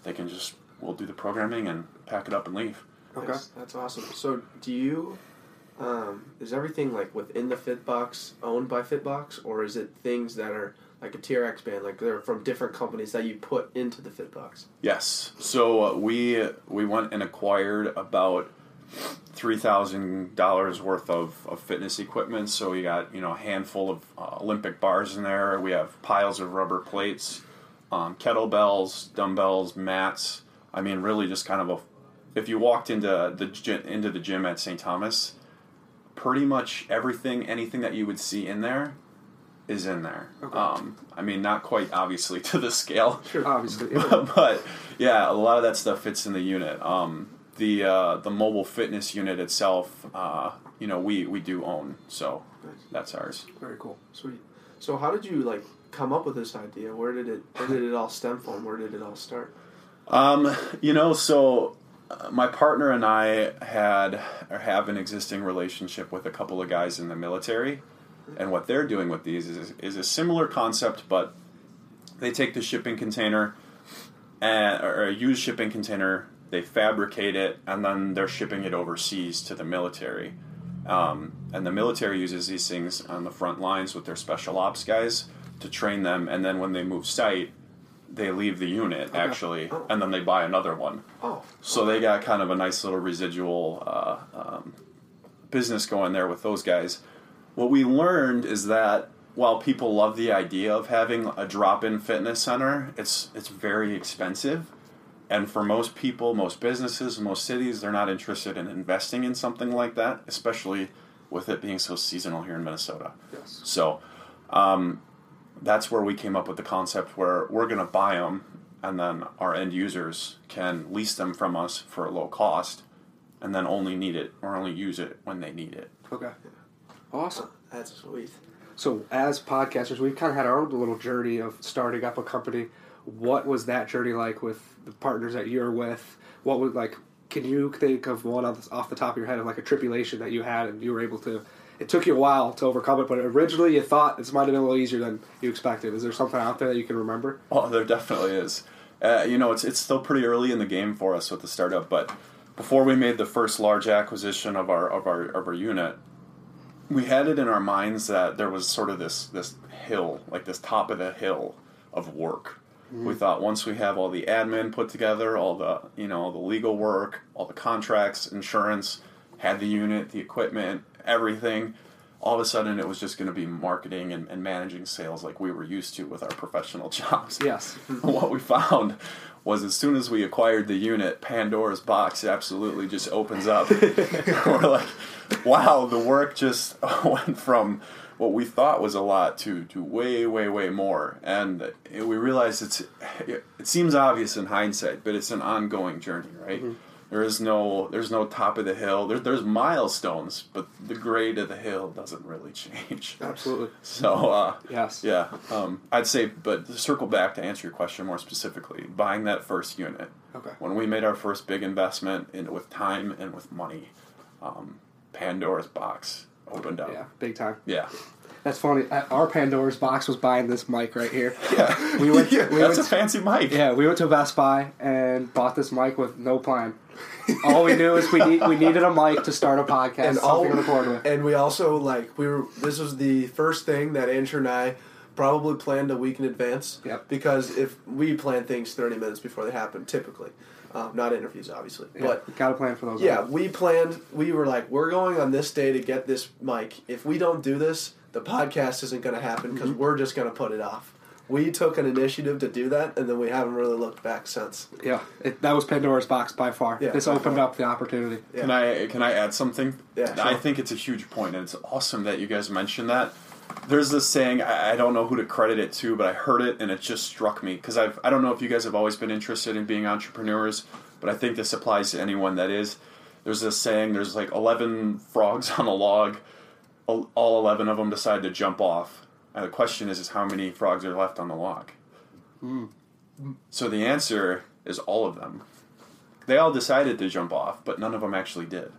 they can just we'll do the programming and pack it up and leave. Okay. Nice. That's awesome. So, do you? Um, is everything like within the Fitbox owned by Fitbox, or is it things that are like a TRX band, like they're from different companies that you put into the Fitbox? Yes. So uh, we we went and acquired about three thousand dollars worth of, of fitness equipment. So we got you know a handful of uh, Olympic bars in there. We have piles of rubber plates, um, kettlebells, dumbbells, mats. I mean, really just kind of a. If you walked into the into the gym at St. Thomas, pretty much everything, anything that you would see in there, is in there. Okay. Um, I mean, not quite obviously to the scale Sure, Obviously, but yeah, a lot of that stuff fits in the unit. Um, the uh, the mobile fitness unit itself, uh, you know, we we do own, so Nice. that's ours. very cool. Sweet. So, how did you like come up with this idea? Where did it? Where did it all stem from? Where did it all start? Um, you know, so uh, my partner and I had or have an existing relationship with a couple of guys in the military, and what they're doing with these is is a similar concept, but they take the shipping container and or a used shipping container they fabricate it, and then they're shipping it overseas to the military. Um, and the military uses these things on the front lines with their special ops guys to train them, and then when they move site, they leave the unit actually, and then they buy another one. Oh, So they got kind of a nice little residual uh, um, business going there with those guys. What we learned is that while people love the idea of having a drop-in fitness center, it's it's very expensive, and for most people, most businesses, most cities, they're not interested in investing in something like that, especially with it being so seasonal here in Minnesota. Yes. So um, that's where we came up with the concept where we're going to buy them and then our end users can lease them from us for a low cost and then only need it or only use it when they need it. Okay. Awesome. that's sweet. So, as podcasters, we've kind of had our own little journey of starting up a company. What was that journey like with the partners that you're with? What was like? Can you think of one off the, off the top of your head of like a tribulation that you had and you were able to? It took you a while to overcome it, but originally you thought this might have been a little easier than you expected. Is there something out there that you can remember? Oh, there definitely is. Uh, you know, it's it's still pretty early in the game for us with the startup, but before we made the first large acquisition of our of our of our unit, we had it in our minds that there was sort of this this hill, like this top of the hill of work. Mm-hmm. We thought once we have all the admin put together, all the you know all the legal work, all the contracts, insurance, had the unit, the equipment, everything. All of a sudden, it was just going to be marketing and, and managing sales like we were used to with our professional jobs. Yes. what we found was as soon as we acquired the unit, Pandora's box absolutely just opens up. We're like, wow, the work just went from what we thought was a lot to, to way, way, way more. And we realized it's it seems obvious in hindsight, but it's an ongoing journey, right? There is no there's no top of the hill. There, there's milestones, but the grade of the hill doesn't really change. Absolutely. So uh, Yes. yeah, um, I'd say, but to circle back to answer your question more specifically, buying that first unit. Okay. When we made our first big investment in with time and with money, um, Pandora's box opened up. Yeah. Big time. Yeah. That's funny. Uh, Our Pandora's box was buying this mic right here. Yeah. We went. Yeah, we That's went a fancy mic. Yeah, we went to Best Buy and bought this mic with no plan. All we knew is we need, we needed a mic to start a podcast, and all, to record with. and we also like we were. This was the first thing that Andrew and I probably planned a week in advance. Yep. Because if we plan things thirty minutes before they happen, typically, um, not interviews, obviously, Yeah, but got a plan for those. yeah, we planned. We were like, we're going on this day to get this mic. If we don't do this, the podcast isn't going to happen because Mm-hmm. we're just going to put it off. We took an initiative to do that, and then we haven't really looked back since. yeah. It, that was Pandora's box by far. Yeah, this by opened far. up the opportunity. Yeah. Can I can I add something? Yeah, I think it's a huge point, and it's awesome that you guys mentioned that. There's this saying I, I don't know who to credit it to, but I heard it and it just struck me because I've I don't know if you guys have always been interested in being entrepreneurs, but I think this applies to anyone that is. There's this saying: there's like 11 frogs on a log, all 11 of them decide to jump off, and the question is, is how many frogs are left on the log? Hmm. So the answer is all of them. They all decided to jump off, but none of them actually did.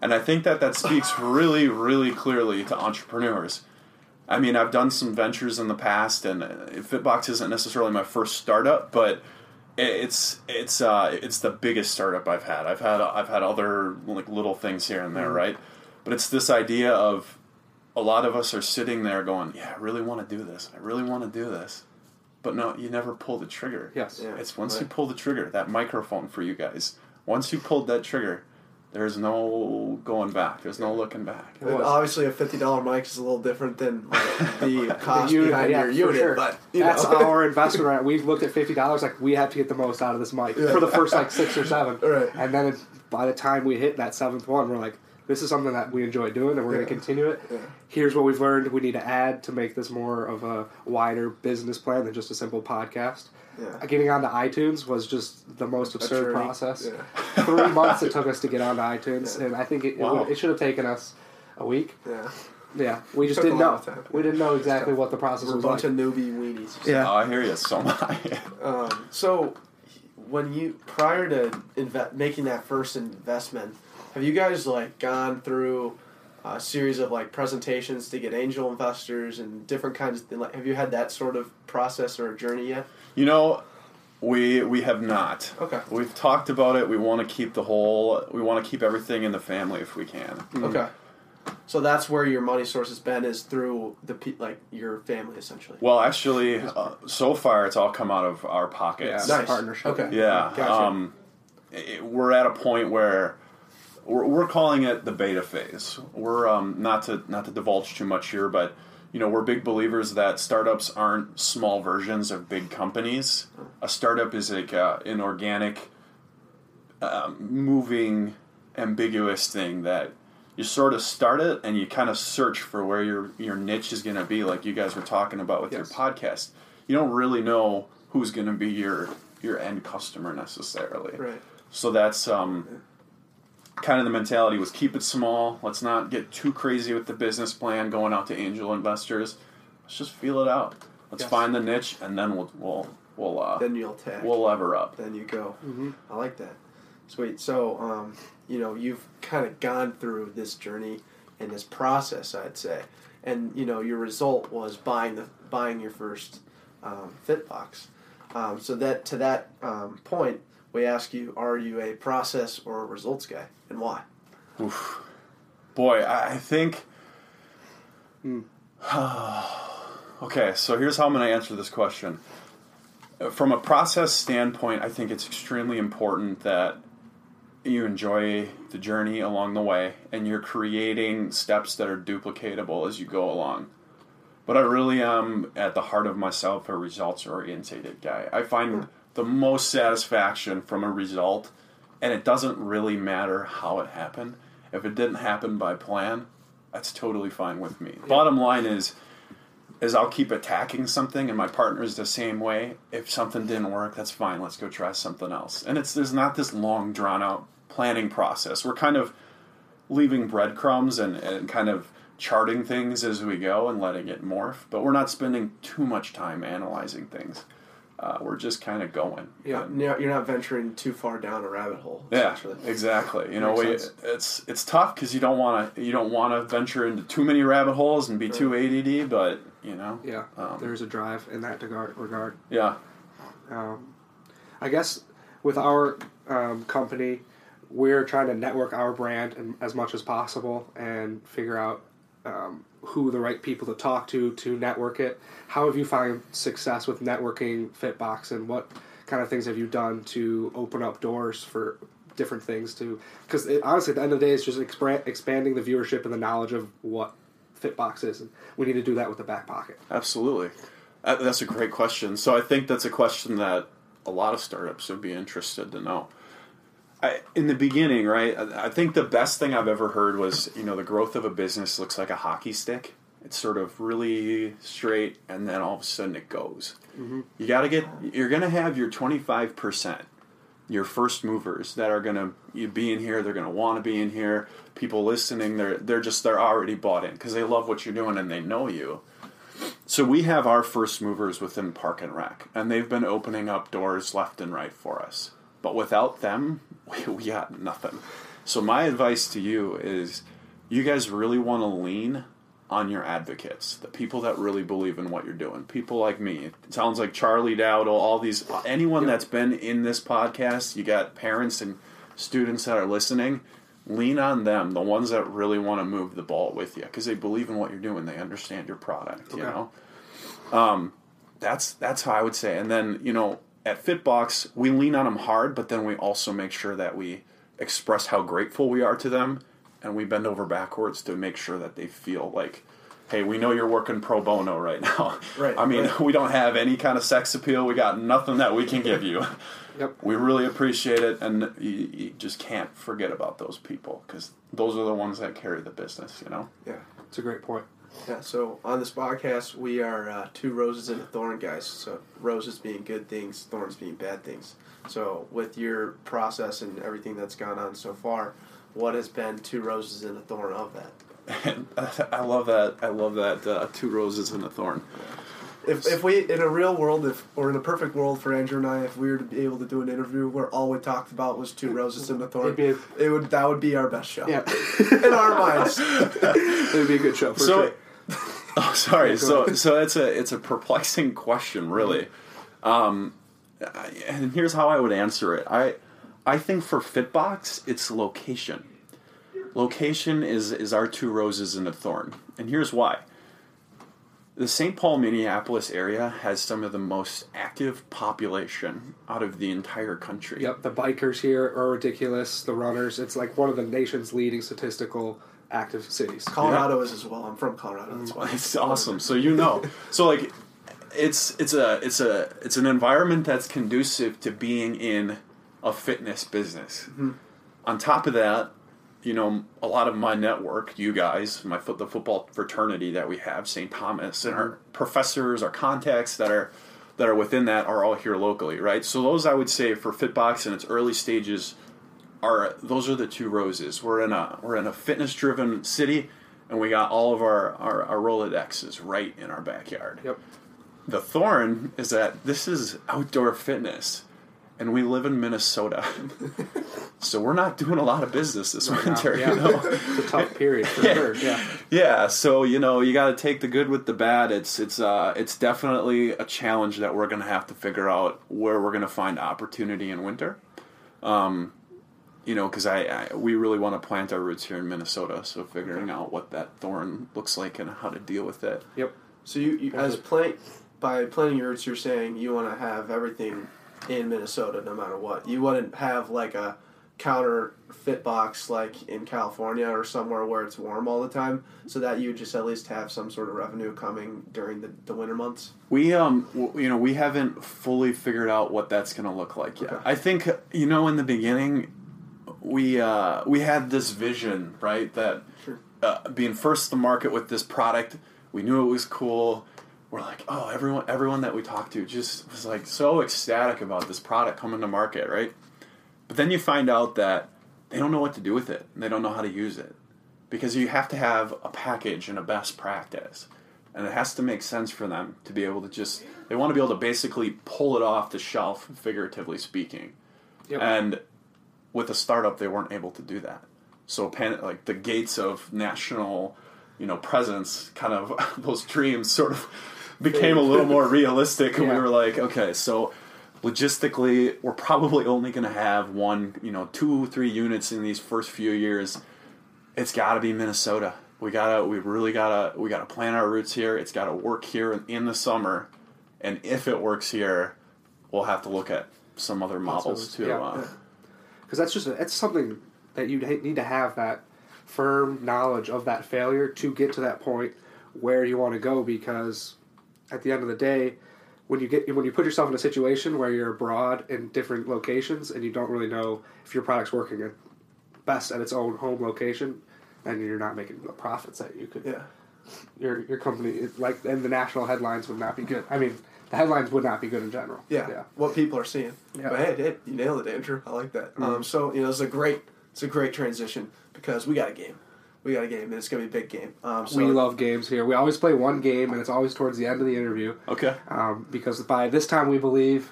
And I think that that speaks really, really clearly to entrepreneurs. I mean, I've done some ventures in the past, and uh, Fitbox isn't necessarily my first startup, but it's it's uh, it's the biggest startup I've had. I've had I've had other like little things here and there, right? But it's this idea of a lot of us are sitting there going, "Yeah, I really want to do this. I really want to do this," but no, you never pull the trigger. Yes. Yeah. It's once you pull the trigger, that microphone for you guys. Once you pulled that trigger, there's no going back. There's no looking back. It And obviously, a fifty dollar mic is a little different than like, the cost unit, behind yeah, your unit. sure. But you That's know, our investment. Right? We've looked at fifty dollars. Like we have to get the most out of this mic Yeah. for the first like six or seven. Right. And then by the time we hit that seventh one, we're like, this is something that we enjoy doing, and we're Yeah. going to continue it. Yeah. Here's what we've learned. We need to add to make this more of a wider business plan than just a simple podcast. Yeah. Getting onto iTunes was just the most absurd journey. process. Yeah. Three months it took us to get onto iTunes, Yeah. and I think it, Wow. it, it should have taken us a week. yeah, Yeah, we just didn't know. time. We didn't know exactly what the process we're a bunch like. of newbie weenies. Yeah. Oh, I hear you so much. Um, so, when you prior to inve- making that first investment, have you guys like gone through a series of like presentations to get angel investors and different kinds of like have you had that sort of process or journey yet? You know, We we have not. Okay. We've talked about it. We want to keep the whole. We want to keep everything in the family if we can. Okay. So that's where your money source has been is through the pe- like your family essentially. Well, actually, uh, so far it's all come out of our pockets. Yeah. nice partnership. Okay. Yeah. Gotcha. Um, it, we're at a point where we're, we're calling it the beta phase. We're um, not to not to divulge too much here, but you know we're big believers that startups aren't small versions of big companies. A startup is like uh, an organic, um, moving, ambiguous thing that you sort of start it and you kind of search for where your your niche is going to be, like you guys were talking about with your podcast. You don't really know who's going to be your your end customer necessarily. Right. So that's um, kind of the mentality was keep it small. Let's not get too crazy with the business plan going out to angel investors. Let's just feel it out. Let's Yes. find the niche and then we'll we'll we'll uh, Then you'll tag. we'll lever up. then you go. I like that. Sweet. So, um, you know, you've kind of gone through this journey and this process, I'd say, and you know, your result was buying the buying your first um, fit box. Um, so that to that um, point, we ask you: Are you a process or a results guy, and why? Oof. Boy, I I think. Hmm. okay, so here's how I'm going to answer this question. From a process standpoint, I think it's extremely important that you enjoy the journey along the way and you're creating steps that are duplicatable as you go along. But I really am, at the heart of myself, a results orientated guy. I find hmm. The most satisfaction from a result, and it doesn't really matter how it happened. If it didn't happen by plan, that's totally fine with me. Bottom line is, is I'll keep attacking something, and my partner's the same way. If something didn't work, that's fine. Let's go try something else. And it's there's not this long drawn out planning process. We're kind of leaving breadcrumbs and, and kind of charting things as we go and letting it morph, but we're not spending too much time analyzing things. Uh, we're just kind of going. Yeah, And- you're you're not venturing too far down a rabbit hole. yeah, exactly. You know, we, it's it's tough because you don't want to you don't want to venture into too many rabbit holes and be too ADD, but you know, Yeah, Um, there's a drive in that regard. regard. yeah, Um, I guess with our um, company, we're trying to network our brand as much as possible and figure out um, who the right people to talk to to network it. How have you found success with networking Fitbox, and what kind of things have you done to open up doors for different things? To because honestly, at the end of the day, it's just expanding the viewership and the knowledge of what Fitbox is, and we need to do that with the back pocket. absolutely. That's a great question. So I think that's a question that a lot of startups would be interested to know. I, in the beginning, right? I, I think the best thing I've ever heard was, you know, the growth of a business looks like a hockey stick. It's sort of really straight, and then all of a sudden it goes. Mm-hmm. You got to get. You're going to have your 25 percent, your first movers that are going to be in here. They're going to want to be in here. People listening, they're they're just they're already bought in because they love what you're doing and they know you. So we have our first movers within Park and Rec, and they've been opening up doors left and right for us. But without them, we, we got nothing. So my advice to you is, you guys really want to lean on your advocates, the people that really believe in what you're doing. People like me. It sounds like Charlie Dowdle, all these anyone that's been in this podcast. You got parents and students that are listening. Lean on them, the ones that really want to move the ball with you, because they believe in what you're doing. They understand your product. You Okay. know um, that's that's how I would say. And then you know, at Fitbox, we lean on them hard, but then we also make sure that we express how grateful we are to them, and we bend over backwards to make sure that they feel like, hey, we know you're working pro bono right now. Right, I mean, right. we don't have any kind of sex appeal. We got nothing that we can give you. Yep. We really appreciate it, and you, you just can't forget about those people because those are the ones that carry the business. You know. Yeah. It's a great point. Yeah, so on this podcast, we are uh, two roses and a thorn, guys. So roses being good things, thorns being bad things. So with your process and everything that's gone on so far, what has been two roses and a thorn of that? I love that. I love that. Uh, two roses and a thorn. If, if we in a real world, if or in a perfect world for Andrew and I, if we were to be able to do an interview where all we talked about was two roses and a thorn, It'd a- it would that would be our best show. Yeah, in our minds. it'd be a good show for so, sure. oh, sorry. so, so it's a it's a perplexing question, really. Um, and here's how I would answer it. I I think for Fitbox, it's location. Location is is our two roses and a thorn, and here's why. The St. Paul, Minneapolis area has some of the most active population out of the entire country. Yep, the bikers here are ridiculous. The runners, it's like one of the nation's leading statistical active cities. Colorado is as well. I'm from Colorado. That's why. It's awesome. So you know, so like, it's it's a it's a it's an environment that's conducive to being in a fitness business. Mm-hmm. On top of that, you know, a lot of my network, you guys, my foot, the football fraternity that we have, St. Thomas, and our mm-hmm. professors, our contacts that are that are within that are all here locally, right? So those I would say for Fitbox in its early stages are those are the two roses. We're in a we're in a fitness driven city, and we got all of our, our our Rolodexes right in our backyard. Yep. The thorn is that this is outdoor fitness, and we live in Minnesota, so we're not doing a lot of business this winter. yeah. You know. It's a tough period for sure. Yeah. Yeah, so you know you got to take the good with the bad. It's it's uh it's definitely a challenge that we're gonna have to figure out where we're gonna find opportunity in winter. Um, you know, because I, I we really want to plant our roots here in Minnesota. So figuring out what that thorn looks like and how to deal with it. Yep. So you, you as plant by planting your roots, you're saying you want to have everything in Minnesota, no matter what. You wouldn't have like a counter fit box like in California or somewhere where it's warm all the time, so that you just at least have some sort of revenue coming during the, the winter months. We um w- you know we haven't fully figured out what that's going to look like yet. Okay. I think you know in the beginning we uh we had this vision, right, that Sure. uh, being first to market with this product, we knew it was cool. We're like, "Oh, everyone everyone that we talked to just was like so ecstatic about this product coming to market, right?" But then you find out that they don't know what to do with it. And they don't know how to use it. Because you have to have a package and a best practice. And it has to make sense for them to be able to just they want to be able to basically pull it off the shelf, figuratively speaking. Yep. And with a startup they weren't able to do that. So pan- like the gates of national, you know, presence kind of those dreams sort of became a little more realistic and we were like, okay, so logistically we're probably only going to have one, you know, two, three units in these first few years. It's got to be Minnesota. We gotta, we really gotta, we gotta plant our roots here. It's got to work here in, in the summer, and if it works here, we'll have to look at some other models too. Yeah. Uh, because that's just a, it's something that you need to have that firm knowledge of that failure to get to that point where you want to go because at the end of the day when you get when you put yourself in a situation where you're abroad in different locations and you don't really know if your product's working at best at its own home location and you're not making the profits that you could Yeah. your your company like and the national headlines would not be good i mean the headlines would not be good in general Yeah, yeah what people are seeing. Yeah. But hey, hey, you nailed it, Andrew. I like that. Um, so you know, it's a great, it's a great transition because we got a game, we got a game, and it's gonna be a big game. Um, so we love games here. We always play one game, and it's always towards the end of the interview. okay. Um, because by this time, we believe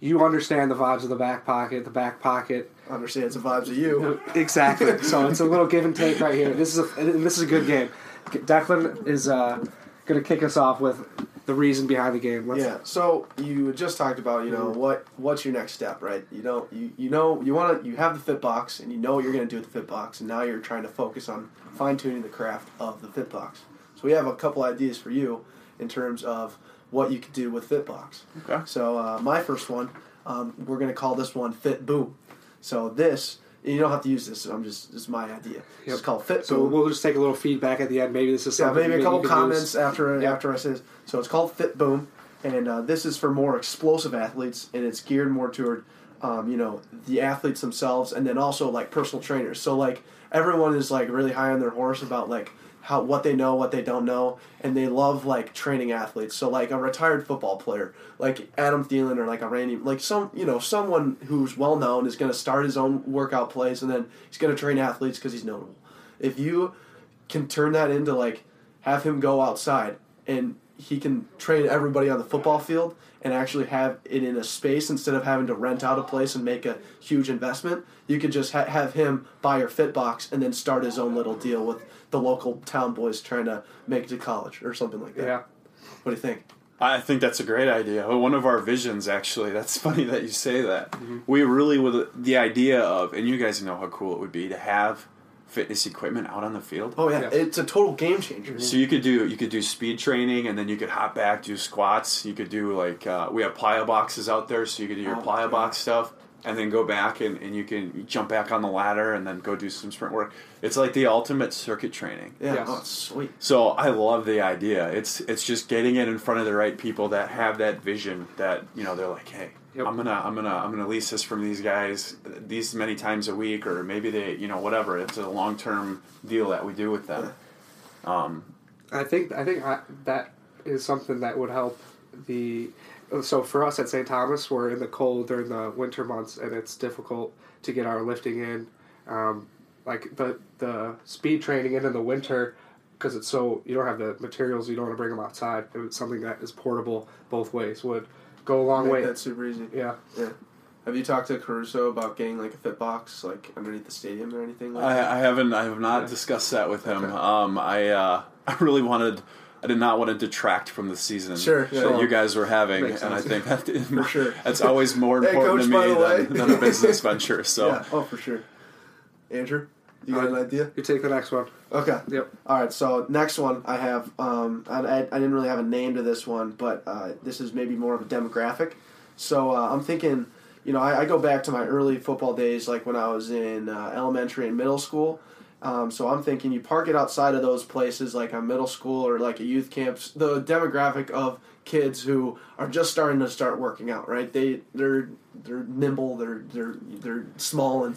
you understand the vibes of the back pocket. The back pocket, understands the vibes of you. exactly. so it's a little give and take right here. This is a this is a good game. Declan is uh, going to kick us off with the reason behind the game. Let's, Yeah. So you just talked about you know what what's your next step, right? You know you you know you want to you have the fit box and you know what you're going to do with the fit box, and now you're trying to focus on fine tuning the craft of the fit box. So we have a couple ideas for you in terms of what you could do with Fitbox. Okay. So uh, my first one, um, we're going to call this one Fit Boom. So this you don't have to use this. I'm just this is my idea. It's called Fit So Boom. we'll just take a little feedback at the end. Maybe this is Yeah, something maybe a couple comments use. after Yeah. after I say this. So it's called Fit Boom, and uh, this is for more explosive athletes, and it's geared more toward, um, you know, the athletes themselves, and then also like personal trainers. So like everyone is like really high on their horse about like how what they know, what they don't know, and they love like training athletes. So like a retired football player, like Adam Thielen or like a Randy, like some you know someone who's well known is going to start his own workout place, and then he's going to train athletes because he's notable. If you can turn that into like have him go outside and he can train everybody on the football field and actually have it in a space instead of having to rent out a place and make a huge investment. You could just ha- have him buy your fit box and then start his own little deal with the local town boys trying to make it to college or something like that. Yeah. What do you think? I think that's a great idea. One of our visions, actually. That's funny that you say that. We really would the idea of, and you guys know how cool it would be to have fitness equipment out on the field. Oh yeah, Yeah. it's a total game changer. So you could do you could do speed training, and then you could hop back, do squats. You could do like uh, we have plyo boxes out there, so you could do your Oh, plyo box stuff, and then go back and, and you can jump back on the ladder, and then go do some sprint work. It's like the ultimate circuit training. Yeah, Yes. oh, sweet. So I love the idea. It's it's just getting it in front of the right people that have that vision. That you know they're like, hey, Yep. I'm gonna I'm gonna I'm gonna lease this from these guys these many times a week, or maybe they you know whatever. It's a long term deal that we do with them. Um, I think I think I, that is something that would help the. So for us at St. Thomas, we're in the cold during the winter months, and it's difficult to get our lifting in. Um, like the the speed training in in the winter, because it's so you don't have the materials, you don't want to bring them outside. It was something that is portable both ways would go a long Make way. That's super easy. Yeah, Yeah. Have you talked to Caruso about getting like a fit box like underneath the stadium or anything like that? I, I haven't. I have not Yeah. discussed that with him. Okay. Um, I uh, I really wanted. I did not want to detract from the season Sure, that sure. you guys were having, Makes and I think that For sure. that's always more Hey, important Coach, to me than, than a business venture. So Yeah. Oh, for sure. Andrew, you got an idea? you take the next one. Okay. Yep. All right. So next one I have. Um, I, I, I didn't really have a name to this one, but uh, this is maybe more of a demographic. So uh, I'm thinking, you know, I, I go back to my early football days, like when I was in uh, elementary and middle school. Um, so I'm thinking you park it outside of those places, like a middle school or like a youth camps. The demographic of kids who are just starting to start working out, right? They they're they're nimble, they're they're they're small and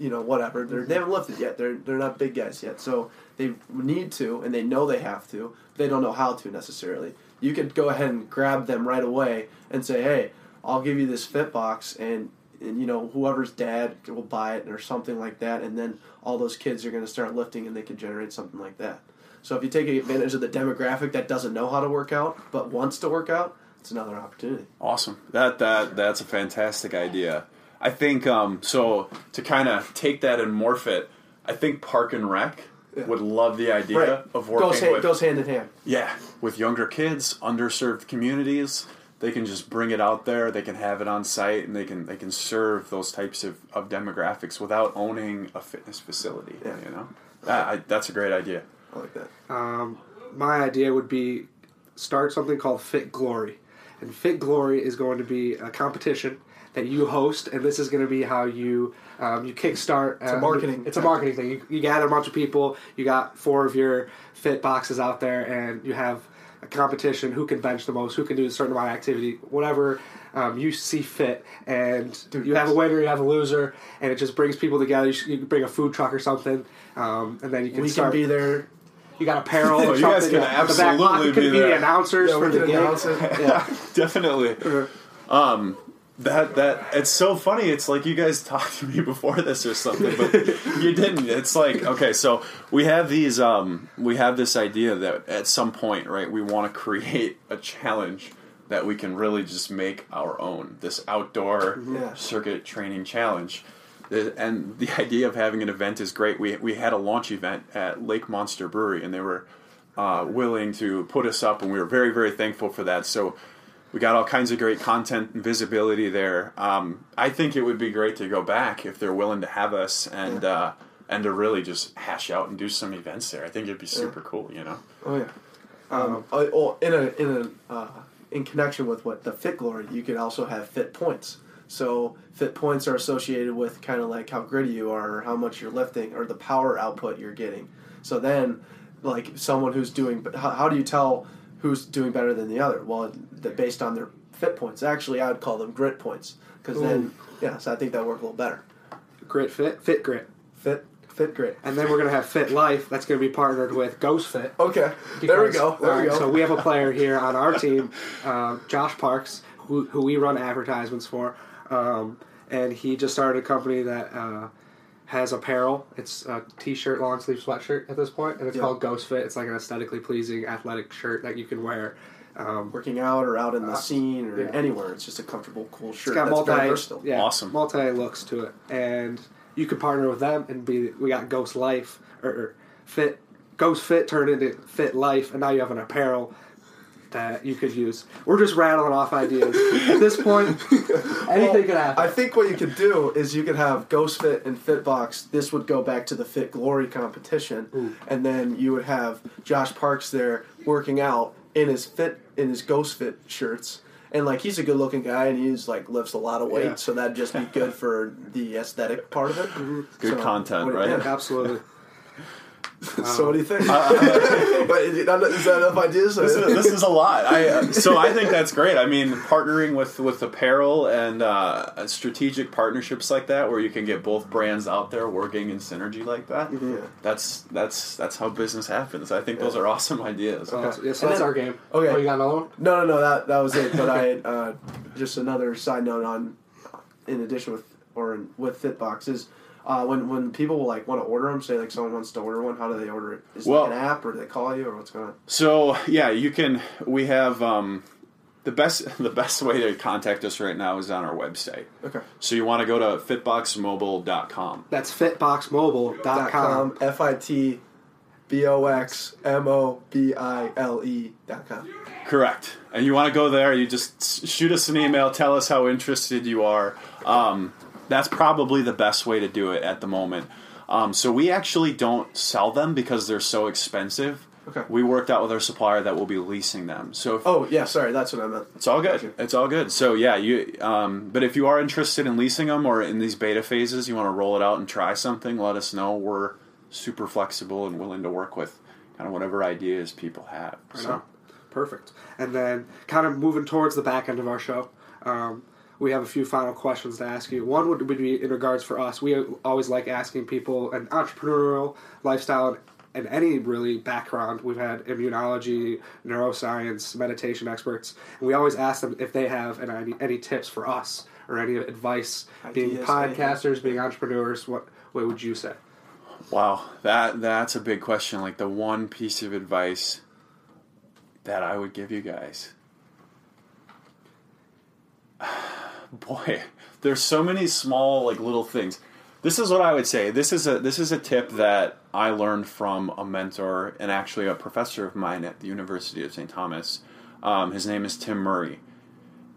you know whatever. They're, they haven't lifted yet. They're they're not big guys yet. So they need to, and they know they have to. They don't know how to necessarily. You could go ahead and grab them right away and say, "Hey, I'll give you this fit box, and, and you know whoever's dad will buy it or something like that, and then all those kids are going to start lifting, and they can generate something like that." So if you take advantage of the demographic that doesn't know how to work out but wants to work out, it's another opportunity. Awesome. That that that's a fantastic idea. I think um, so. To kind of take that and morph it, I think Park and Rec Yeah. would love the idea Right. of working Goes hand, with goes hand in hand. yeah with younger kids, underserved communities. They can just bring it out there. They can have it on site, and they can they can serve those types of, of demographics without owning a fitness facility. Yeah. You know, that, I, that's a great idea. I like that. Um, my idea would be start something called Fit Glory, and Fit Glory is going to be a competition that you host, and this is going to be how you um, you kickstart. It's a marketing It's a marketing thing. You, you gather a bunch of people. You got four of your fit boxes out there, and you have a competition who can bench the most, who can do a certain amount of activity, whatever um, you see fit. And you have a winner, you have a loser, and it just brings people together. You, sh- you can bring a food truck or something, um, and then you can We start. can be there. You got apparel. Oh, or you guys can yeah. The back absolutely could be be the there. announcers Yeah, for the game. Yeah. Definitely. Um, that that it's so funny. It's like you guys talked to me before this or something, but you didn't. It's like okay, so we have these. Um, we have this idea that at some point, right, we want to create a challenge that we can really just make our own. This outdoor Yeah. circuit training challenge. And the idea of having an event is great. We we had a launch event at Lake Monster Brewery, and they were uh, willing to put us up, and we were very very thankful for that. So we got all kinds of great content and visibility there. Um, I think it would be great to go back if they're willing to have us and uh, and to really just hash out and do some events there. I think it'd be super cool. You know. Oh yeah. Um, oh, in a in a uh, in connection with what the fit glory, you could also have fit points. So fit points are associated with kind of like how gritty you are, or how much you're lifting, or the power output you're getting. So then, like someone who's doing, how, how do you tell who's doing better than the other? Well, the, based on their fit points. Actually, I would call them grit points because then, yeah. So I think that would work a little better. Grit Fit, Fit Grit. Fit fit grit. And then we're going to have Fit Life. That's going to be partnered with Ghost Fit. Okay, there we go. There we go. So we have a player here on our team, uh, Josh Parks, who, who we run advertisements for, um, and he just started a company that uh, has apparel. It's a t-shirt, long sleeve sweatshirt at this point, and it's Yeah. called Ghost Fit. It's like an aesthetically pleasing athletic shirt that you can wear. Um, working out or out in the scene or yeah. anywhere. It's just a comfortable, cool shirt. it's got that's multi, very versatile. yeah, Awesome. multi looks to it, and you could partner with them and be. We got Ghost Life or, or Fit Ghost Fit turned into Fit Life, and now you have an apparel that you could use. We're just rattling off ideas. At this point, anything could happen. I think what you could do is you could have Ghost Fit and Fitbox. This would go back to the Fit Glory competition, and then you would have Josh Parks there working out in his fit in his Ghost Fit shirts. And like he's a good looking guy, and he's like lifts a lot of weight, Yeah. so that'd just be good for the aesthetic part of it. Mm-hmm. Good So, content, what do you right? think? Absolutely. so what do you think? but is that enough ideas? this, is, this is a lot. I uh, so I think that's great. I mean, partnering with with apparel and uh, strategic partnerships like that, where you can get both brands out there working in synergy like that. Yeah. That's that's that's how business happens. I think those are awesome ideas. Uh, so, yeah, so And that's then- our game. okay. Oh, you got another one? No, no, no. That that was it. But I had, uh, just another side note on, in addition with or in, with Fitbox is uh, when when people like want to order them. Say like someone wants to order one. How do they order it? Is Well- it like an app or do they call you or what's going on? So yeah, you can. We have um, the best the best way to contact us right now is on our website. Okay. So you want to go to fitboxmobile.com. That's fitboxmobile.com. Dot com. F i t b o x m o b i l e dot com. Correct. And you want to go there, you just shoot us an email, tell us how interested you are. Um, that's probably the best way to do it at the moment. Um, so we actually don't sell them because they're so expensive. Okay. We worked out with our supplier that we'll be leasing them. So if, Oh yeah, sorry, that's what I meant. it's all good. It's all good. So yeah, you. Um, but if you are interested in leasing them or in these beta phases, you want to roll it out and try something, let us know. We're super flexible and willing to work with kind of whatever ideas people have. So. So, perfect. And then, kind of moving towards the back end of our show, um, we have a few final questions to ask you. One would, would be in regards for us. We always like asking people an entrepreneurial lifestyle and any really background. We've had immunology, neuroscience, meditation experts, and we always ask them if they have any, any tips for us or any advice. being Ideas, podcasters, being entrepreneurs, what what would you say? Wow, that that's a big question. Like the one piece of advice that I would give you guys. Boy, there's so many small like little things. This is what I would say. This is a this is a tip that I learned from a mentor and actually a professor of mine at the University of St. Thomas. Um, his name is Tim Murray.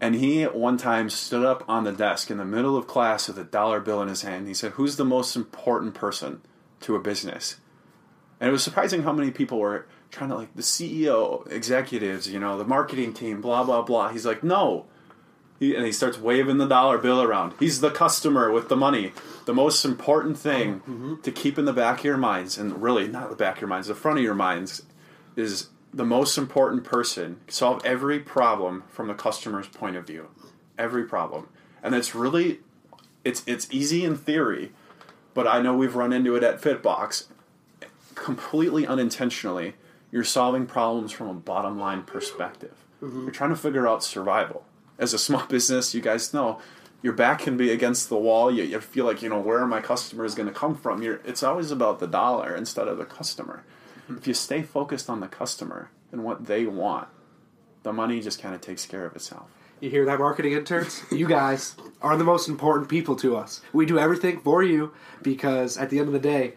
And he one time stood up on the desk in the middle of class with a dollar bill in his hand. He said, Who's the most important person to a business? And it was surprising how many people were trying to, like, the CEO, executives, you know, the marketing team, blah, blah, blah. He's like, No. He, and he starts waving the dollar bill around. He's the customer with the money. The most important thing mm-hmm. to keep in the back of your minds, and really not the back of your minds, the front of your minds, is the most important person. Solve every problem from the customer's point of view. Every problem. And it's really it's it's easy in theory, but I know we've run into it at Fitbox completely unintentionally. You're solving problems from a bottom line perspective. Mm-hmm. You're trying to figure out survival. As a small business, you guys know your back can be against the wall. You, you feel like, you know, where are my customers going to come from? You're, it's always about the dollar instead of the customer. Mm-hmm. If you stay focused on the customer and what they want, the money just kind of takes care of itself. You hear that, marketing interns? you guys are the most important people to us. We do everything for you because at the end of the day,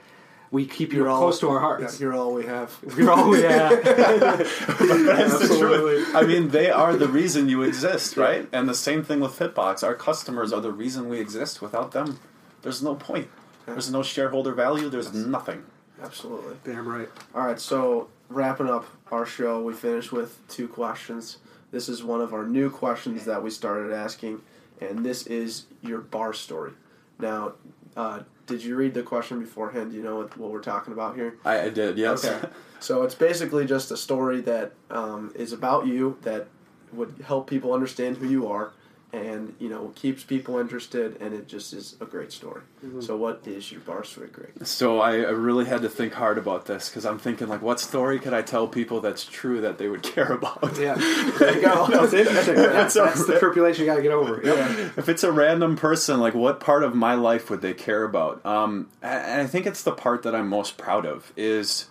we keep you all close to our hearts. You're all we have. You're all we have. That's the truth. I mean, they are the reason you exist, right? And the same thing with Fitbox. Our customers are the reason we exist. Without them, there's no point. There's no shareholder value. There's nothing. Absolutely. Damn right. All right, so wrapping up our show, we finished with two questions. This is one of our new questions that we started asking, and this is your bar story. Now, uh, did you read the question beforehand? Do you know what, what we're talking about here? I, I did, yes. Okay. So it's basically just a story that um, is about you that would help people understand who you are, and you know keeps people interested, and it just is a great story. So what is your bar story, Greg? So I, I really had to think hard about this because I'm thinking like, what story could I tell people that's true that they would care about? Yeah. There you go. That's interesting. That's, So- that's the tribulation you got to get over. Yep. if it's a random person, like what part of my life would they care about? Um, and I think it's the part that I'm most proud of. Is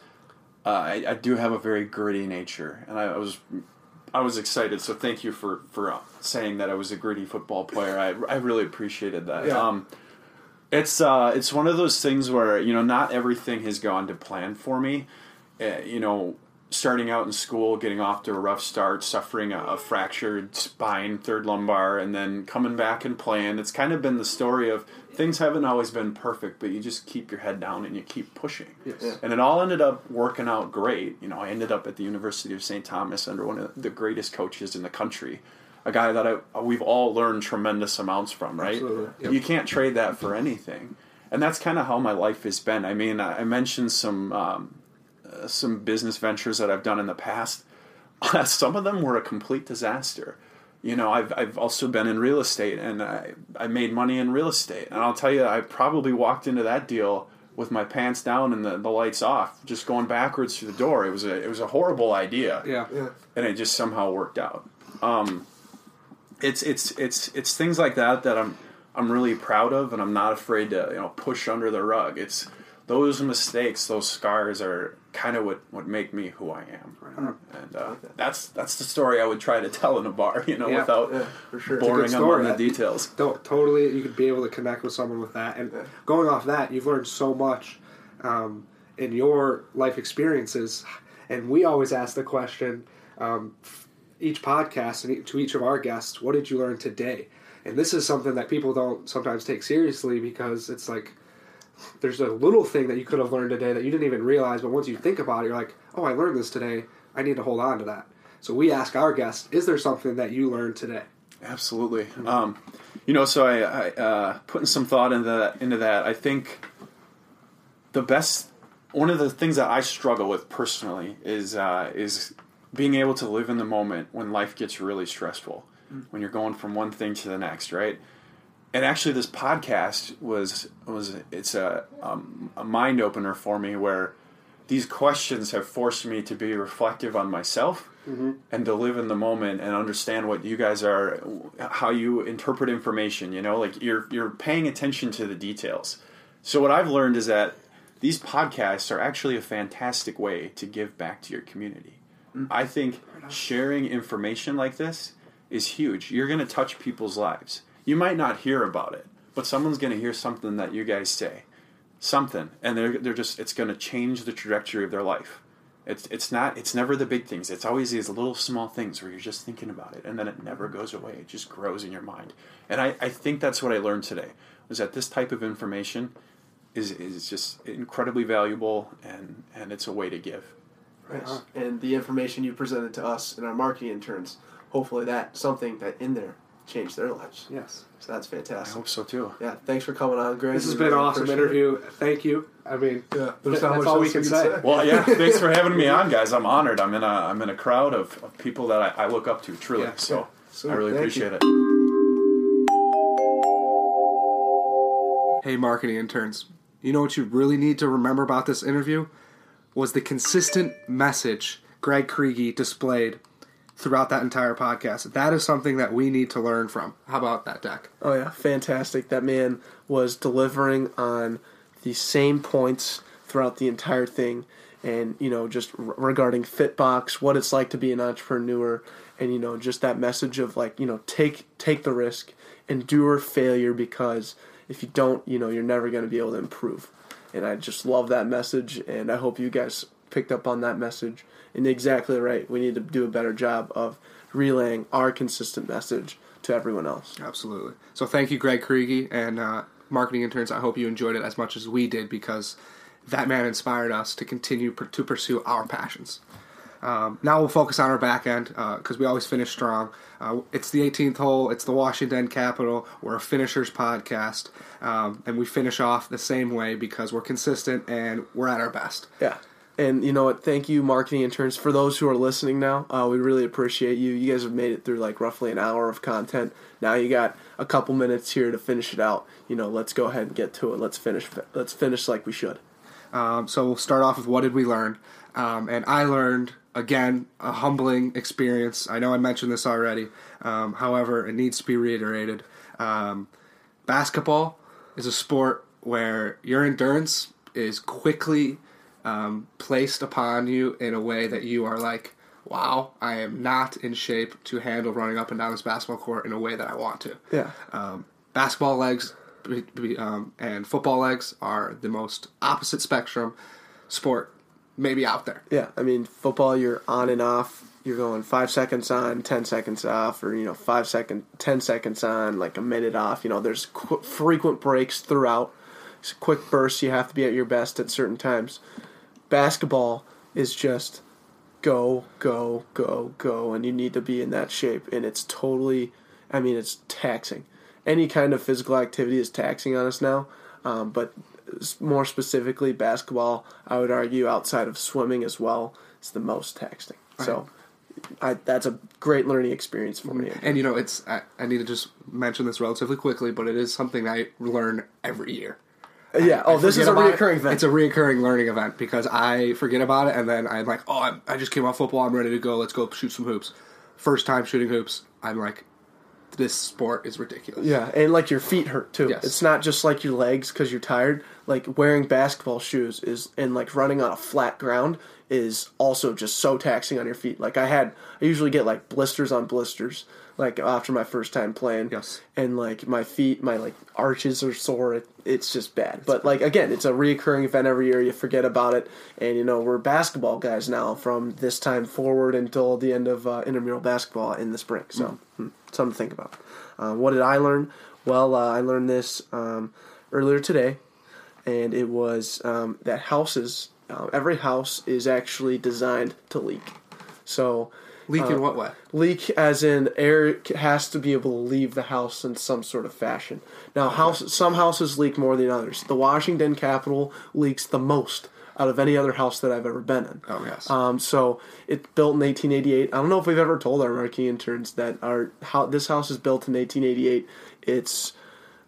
uh, I, I do have a very gritty nature, and I, I was I was excited. So thank you for for uh, saying that I was a gritty football player. I I really appreciated that. Yeah. Um, it's uh, it's one of those things where you know not everything has gone to plan for me. Uh, you know, starting out in school, getting off to a rough start, suffering a, a fractured spine, third lumbar, and then coming back and playing. It's kind of been the story of things haven't always been perfect, but you just keep your head down and you keep pushing. Yes. And it all ended up working out great. You know, I ended up at the University of St. Thomas under one of the greatest coaches in the country. A guy that I, we've all learned tremendous amounts from, right? Absolutely. Yep. You can't trade that for anything. And that's kind of how my life has been. I mean, I I mentioned some um, uh, some business ventures that I've done in the past. some of them were a complete disaster. You know, I've I've also been in real estate, and I I made money in real estate. And I'll tell you, I probably walked into that deal with my pants down and the, the lights off, just going backwards through the door. It was a it was a horrible idea Yeah. Yeah. and it just somehow worked out. Um, it's it's it's it's things like that that I'm I'm really proud of, and I'm not afraid to you know push under the rug. It's those mistakes, those scars are kind of what, would make me who I am, and uh, that's that's the story I would try to tell in a bar, you know, Yeah. without Yeah, for sure. boring them story. on the details. Don't, totally, you could be able to connect with someone with that. And going off that, you've learned so much um, in your life experiences. And we always ask the question um, each podcast and to each of our guests, what did you learn today? And this is something that people don't sometimes take seriously because it's like there's a little thing that you could have learned today that you didn't even realize, but once you think about it, you're like, oh, I learned this today. I need to hold on to that. So we ask our guests, is there something that you learned today? Absolutely. Um, you know, so I, I uh, putting some thought into that, into that. I think the best one of the things that I struggle with personally is uh, is being able to live in the moment when life gets really stressful, when you're going from one thing to the next, right? And actually, this podcast was was it's a um, a mind opener for me where these questions have forced me to be reflective on myself and to live in the moment and understand what you guys are how you interpret information you know? Like you're you're paying attention to the details. So what i've learned is that these podcasts are actually a fantastic way to give back to your community. I think sharing information like this is huge. You're going to touch people's lives you might not hear about it but someone's going to hear something that you guys say. Something and they're they're just it's going to change the trajectory of their life. It's it's not it's never the big things. It's always these little small things where you're just thinking about it and then it never goes away. It just grows in your mind. And i, I think that's what i learned today was that this type of information is is just incredibly valuable and and it's a way to give. Nice. And the information you presented to us and our marketing interns, hopefully that something that in there changed their lives. Yes. So that's fantastic. i hope so too Yeah, thanks for coming on, Greg. This has We been an awesome appreciate it. interview. Thank you. I mean, Yeah, there's not that's much all we else can we say. say. well yeah thanks for having me on guys i'm honored i'm in a i'm in a crowd of, of people that I, I look up to truly Yeah. so Sweet. i really Thank appreciate you. it Hey, marketing interns. You know what you really need to remember about this interview? Was the consistent message Greg Kriege displayed throughout that entire podcast. That is something that we need to learn from. How about that, Deck? Oh yeah, fantastic. That man was delivering on the same points throughout the entire thing, and you know, just r- regarding Fitbox, what it's like to be an entrepreneur, and you know, just that message of like, you know, take take the risk, endure failure because if you don't, you know, you're never going to be able to improve. And I just love that message, and I hope you guys picked up on that message. And exactly right, we need to do a better job of relaying our consistent message to everyone else. Absolutely. So thank you, Greg Kriege, and uh, marketing interns. I hope you enjoyed it as much as we did because that man inspired us to continue to pursue our passions. Um, now we'll focus on our back end because we always finish strong. Uh, it's the 18th hole. It's the Washington Capitol. We're a finishers podcast, um, and we finish off the same way because we're consistent and we're at our best. Yeah. And you know what? Thank you, marketing interns, for those who are listening now. Uh, we really appreciate you. You guys have made it through like roughly an hour of content. Now you got a couple minutes here to finish it out. You know, let's go ahead and get to it. Let's finish. Let's finish like we should. Um, so we'll start off with what did we learn? Um, and I learned again a humbling experience. I know I mentioned this already. Um, however, it needs to be reiterated. Um, basketball is a sport where your endurance is quickly um, placed upon you in a way that you are like, wow, I am not in shape to handle running up and down this basketball court in a way that I want to. Yeah. Um, basketball legs be- be- um, and football legs are the most opposite spectrum sport maybe out there. Yeah, I mean, football, you're on and off. You're going five seconds on, ten seconds off, or you know, five second, ten seconds on, like a minute off. You know, there's qu- frequent breaks throughout. It's quick bursts. You have to be at your best at certain times. Basketball is just go, go, go, go, and you need to be in that shape. And it's totally, I mean, it's taxing. Any kind of physical activity is taxing on us now, um, but more specifically, basketball, I would argue, outside of swimming as well, is the most taxing. So, I, that's a great learning experience for me. And you know, it's I, I need to just mention this relatively quickly, but it is something I learn every year. Yeah. Oh, I Oh, this is a about it. reoccurring event. It's a reoccurring learning event because I forget about it and then I'm like, oh, I'm, I just came off football. I'm ready to go. Let's go shoot some hoops. First time shooting hoops, I'm like, this sport is ridiculous. Yeah, and like your feet hurt too. Yes. It's not just like your legs because you're tired. Like wearing basketball shoes is and like running on a flat ground is also just so taxing on your feet. Like I had, I usually get like blisters on blisters. Like after my first time playing, Yes. and like my feet, my like arches are sore. It, it's just bad. but like again, it's a reoccurring event every year. You forget about it, and you know we're basketball guys now from this time forward until the end of uh, intramural basketball in the spring. So hmm, something to think about. Uh, what did I learn? Well, uh, I learned this um, earlier today, and it was um, that houses, uh, every house is actually designed to leak. So Leak Uh, in what way? leak as in air has to be able to leave the house in some sort of fashion. Now, house some houses leak more than others. The Washington Capitol leaks the most out of any other house that I've ever been in. Oh, yes. Um, so it's built in 1888. I don't know if we've ever told our marquee interns that our how this house is built in 1888. It's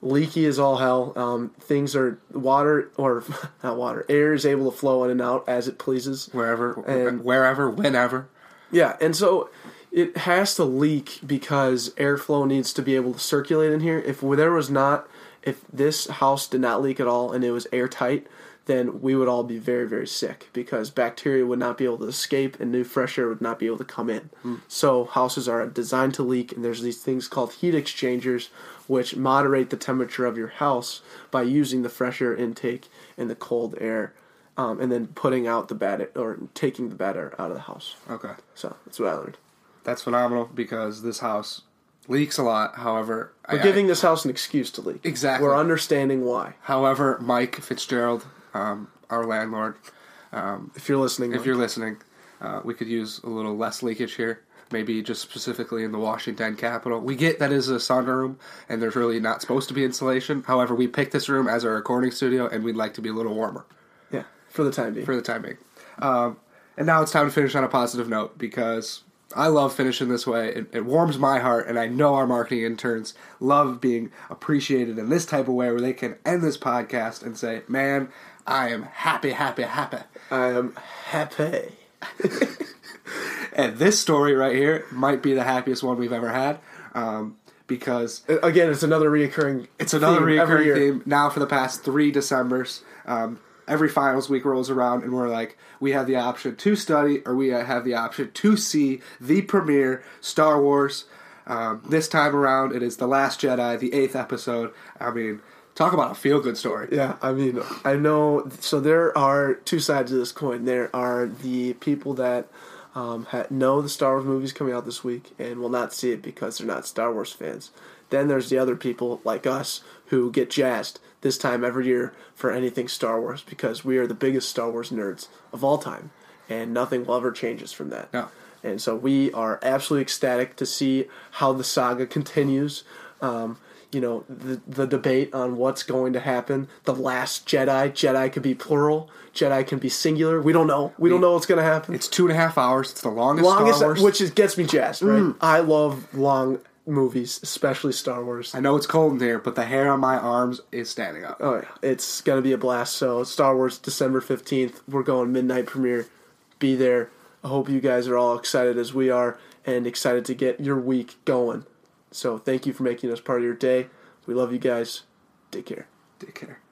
leaky as all hell. Um, things are water or not water. Air is able to flow in and out as it pleases. Wherever, and- wherever, whenever. Yeah, and so it has to leak because airflow needs to be able to circulate in here. If there was not, if this house did not leak at all and it was airtight, then we would all be very, very sick because bacteria would not be able to escape and new fresh air would not be able to come in. Hmm. So houses are designed to leak, and there's these things called heat exchangers which moderate the temperature of your house by using the fresh air intake and the cold air. Um, and then putting out the bad or taking the bad air out of the house. Okay. So that's what I learned. That's phenomenal because this house leaks a lot. However, We're I- giving this house an excuse to leak. Exactly. We're understanding why. However, Mike Fitzgerald, um, our landlord, If you're listening, if you're listening, uh, we could use a little less leakage here. Maybe just specifically in the Washington Capitol. We get that is a sauna room, and there's really not supposed to be insulation. However, we picked this room as our recording studio, and we'd like to be a little warmer for the time being. for the time being. Um, and now it's time to finish on a positive note because I love finishing this way. It, it warms my heart, and I know our marketing interns love being appreciated in this type of way where they can end this podcast and say, Man, I am happy, happy, happy. I am happy. And this story right here might be the happiest one we've ever had um, because Again, it's another reoccurring. it's another theme reoccurring theme now for the past three Decembers. Um, every finals week rolls around, and we're like, we have the option to study, or we have the option to see the premiere Star Wars. Um, this time around, it is the Last Jedi, the eighth episode. I mean, talk about a feel good story. Yeah, I mean, I know. So there are two sides of this coin. There are the people that um, know the Star Wars movies coming out this week and will not see it because they're not Star Wars fans. Then there's the other people like us who get jazzed this time every year for anything Star Wars because we are the biggest Star Wars nerds of all time, and nothing will ever change us from that. No. And so we are absolutely ecstatic to see how the saga continues. Um, you know, the, the debate on what's going to happen. The last Jedi. Jedi could be plural. Jedi can be singular. We don't know. We don't know what's going to happen. It's two and a half hours. It's the longest, longest, Star Wars. which is, gets me jazzed. Right. Mm. I love long movies, especially Star Wars. I know it's cold in here, but the hair on my arms is standing up. Oh yeah, it's gonna be a blast. So Star Wars December fifteenth, we're going midnight premiere. Be there. I hope you guys are all excited as we are and excited to get your week going. So thank you for making us part of your day. We love you guys. Take care. Take care.